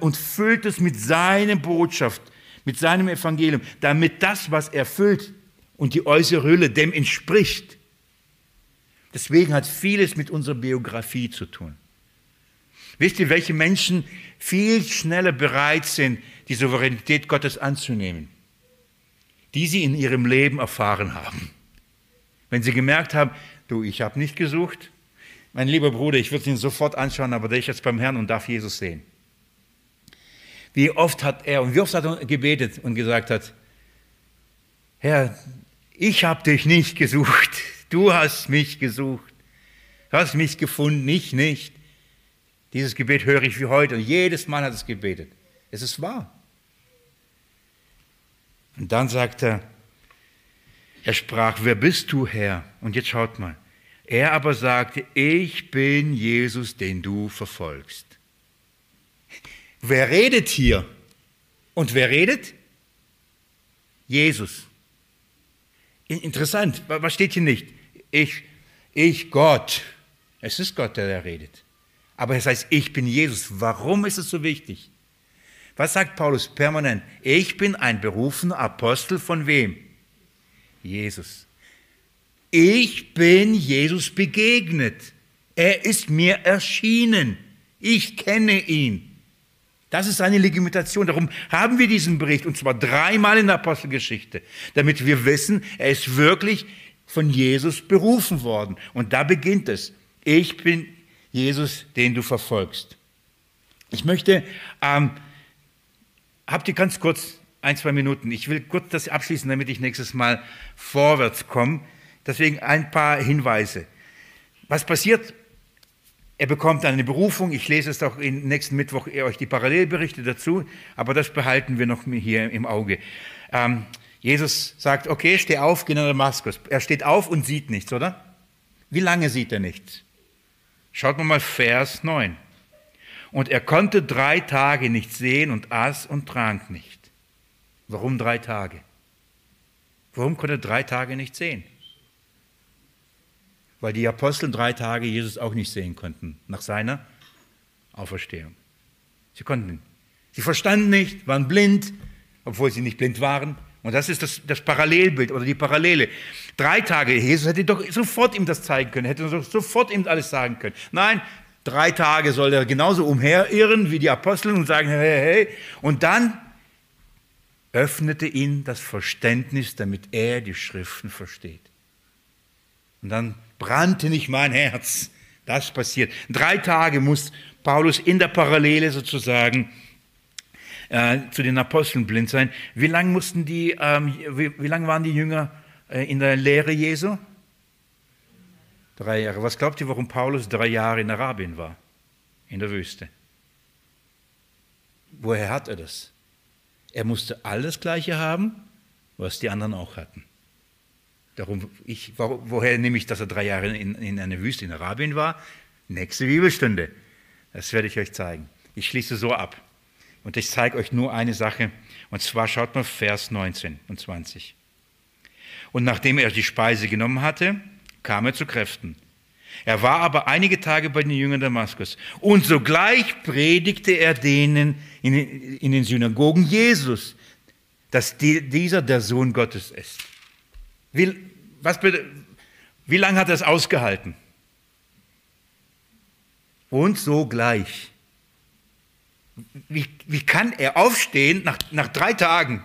Speaker 1: und füllt es mit seiner Botschaft, mit seinem Evangelium, damit das, was er füllt und die äußere Hülle dem entspricht. Deswegen hat vieles mit unserer Biografie zu tun. Wisst ihr, welche Menschen viel schneller bereit sind, die Souveränität Gottes anzunehmen? Die sie in ihrem Leben erfahren haben. Wenn sie gemerkt haben, du, ich habe nicht gesucht, mein lieber Bruder, ich würde ihn sofort anschauen, aber der ist jetzt beim Herrn und darf Jesus sehen. Wie oft hat er und wie oft hat er gebetet und gesagt hat, Herr, ich habe dich nicht gesucht, du hast mich gesucht, du hast mich gefunden, ich nicht. Dieses Gebet höre ich wie heute und jedes Mal hat es gebetet. Es ist wahr. Und dann sagt er, er sprach, wer bist du, Herr? Und jetzt schaut mal, er aber sagte, ich bin Jesus, den du verfolgst. Wer redet hier? Und wer redet? Jesus. Interessant, was steht hier nicht? Ich, ich Gott. Es ist Gott, der da redet. Aber es heißt, ich bin Jesus. Warum ist es so wichtig? Was sagt Paulus permanent? Ich bin ein berufener Apostel von wem? Jesus. Ich bin Jesus begegnet. Er ist mir erschienen. Ich kenne ihn. Das ist eine Legitimation. Darum haben wir diesen Bericht, und zwar dreimal in der Apostelgeschichte, damit wir wissen, er ist wirklich von Jesus berufen worden. Und da beginnt es. Ich bin Jesus, den du verfolgst. Ich möchte, ähm, habt ihr ganz kurz ein, zwei Minuten. Ich will kurz das abschließen, damit ich nächstes Mal vorwärts komme. Deswegen ein paar Hinweise. Was passiert? Er bekommt eine Berufung. Ich lese es auch nächsten Mittwoch euch die Parallelberichte dazu, aber das behalten wir noch hier im Auge. Ähm, Jesus sagt, okay, steh auf, geh nach Damaskus. Er steht auf und sieht nichts, oder? Wie lange sieht er nichts? Schaut mal Vers 9. Und er konnte drei Tage nicht sehen und aß und trank nicht. Warum drei Tage? Warum konnte er drei Tage nicht sehen? Weil die Apostel drei Tage Jesus auch nicht sehen konnten, nach seiner Auferstehung. Sie konnten, sie verstanden nicht, waren blind, obwohl sie nicht blind waren. Und das ist das, das Parallelbild oder die Parallele. Drei Tage, Jesus hätte doch sofort ihm das zeigen können, hätte sofort ihm alles sagen können. Nein, drei Tage soll er genauso umherirren wie die Apostel und sagen, hey, hey. Und dann öffnete ihn das Verständnis, damit er die Schriften versteht. Und dann brannte nicht mein Herz. Das passiert. Drei Tage muss Paulus in der Parallele sozusagen äh, zu den Aposteln blind sein. Wie lange mussten die, ähm, wie, wie lange waren die Jünger äh, in der Lehre Jesu? Drei Jahre. Was glaubt ihr, warum Paulus drei Jahre in Arabien war? In der Wüste. Woher hat er das? Er musste alles Gleiche haben, was die anderen auch hatten. Darum, ich, woher nehme ich, dass er drei Jahre in, in einer Wüste in Arabien war? Nächste Bibelstunde. Das werde ich euch zeigen. Ich schließe so ab. Und ich zeige euch nur eine Sache. Und zwar schaut mal Vers 19 und 20. Und nachdem er die Speise genommen hatte, kam er zu Kräften. Er war aber einige Tage bei den Jüngern Damaskus. Und sogleich predigte er denen in, in den Synagogen Jesus, dass die, dieser der Sohn Gottes ist. Wie, was, wie lange hat er es ausgehalten? Und sogleich. Wie, wie kann er aufstehen nach, nach drei Tagen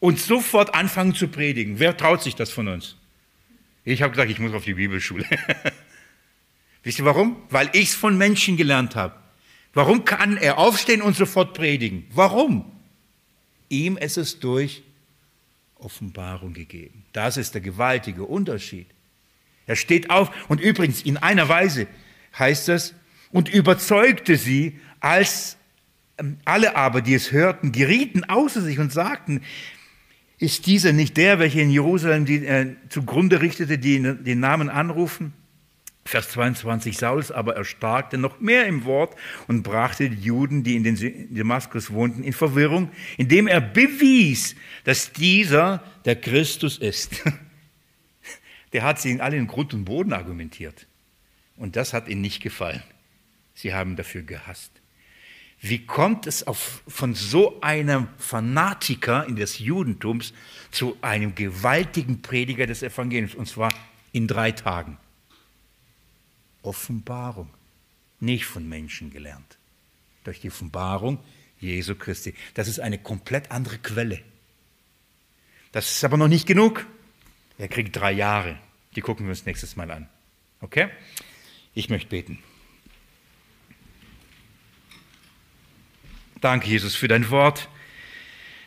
Speaker 1: und sofort anfangen zu predigen? Wer traut sich das von uns? Ich habe gesagt, ich muss auf die Bibelschule. Wisst ihr warum? Weil ich es von Menschen gelernt habe. Warum kann er aufstehen und sofort predigen? Warum? Ihm ist es durch Offenbarung gegeben. Das ist der gewaltige Unterschied. Er steht auf und übrigens in einer Weise heißt das, und überzeugte sie, als ähm, alle aber, die es hörten, gerieten außer sich und sagten, ist dieser nicht der, welcher in Jerusalem die, äh, zugrunde richtete, die den Namen anrufen? Vers 22, Saulus aber erstarkte noch mehr im Wort und brachte die Juden, die in den Damaskus wohnten, in Verwirrung, indem er bewies, dass dieser der Christus ist. Der hat sie in allen Grund und Boden argumentiert. Und das hat ihnen nicht gefallen. Sie haben dafür gehasst. Wie kommt es auf, von so einem Fanatiker in des Judentums zu einem gewaltigen Prediger des Evangeliums? Und zwar in drei Tagen. Offenbarung, nicht von Menschen gelernt. Durch die Offenbarung Jesu Christi. Das ist eine komplett andere Quelle. Das ist aber noch nicht genug. Er kriegt drei Jahre. Die gucken wir uns nächstes Mal an. Okay? Ich möchte beten. Danke, Jesus, für dein Wort,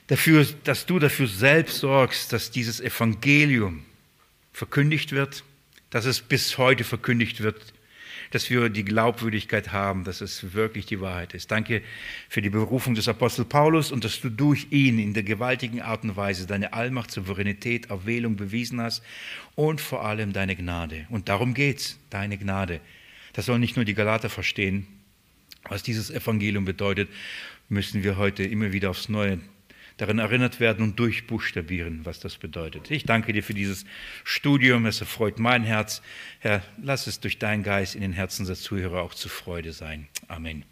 Speaker 1: dafür, dass du dafür selbst sorgst, dass dieses Evangelium verkündigt wird, dass es bis heute verkündigt wird dass wir die Glaubwürdigkeit haben, dass es wirklich die Wahrheit ist. Danke für die Berufung des Apostel Paulus und dass du durch ihn in der gewaltigen Art und Weise deine Allmacht, Souveränität, Erwählung bewiesen hast und vor allem deine Gnade. Und darum geht's, deine Gnade. Das sollen nicht nur die Galater verstehen, was dieses Evangelium bedeutet, müssen wir heute immer wieder aufs Neue daran erinnert werden und durchbuchstabieren, was das bedeutet. Ich danke dir für dieses Studium, es erfreut mein Herz. Herr, lass es durch deinen Geist in den Herzen der Zuhörer auch zu Freude sein. Amen.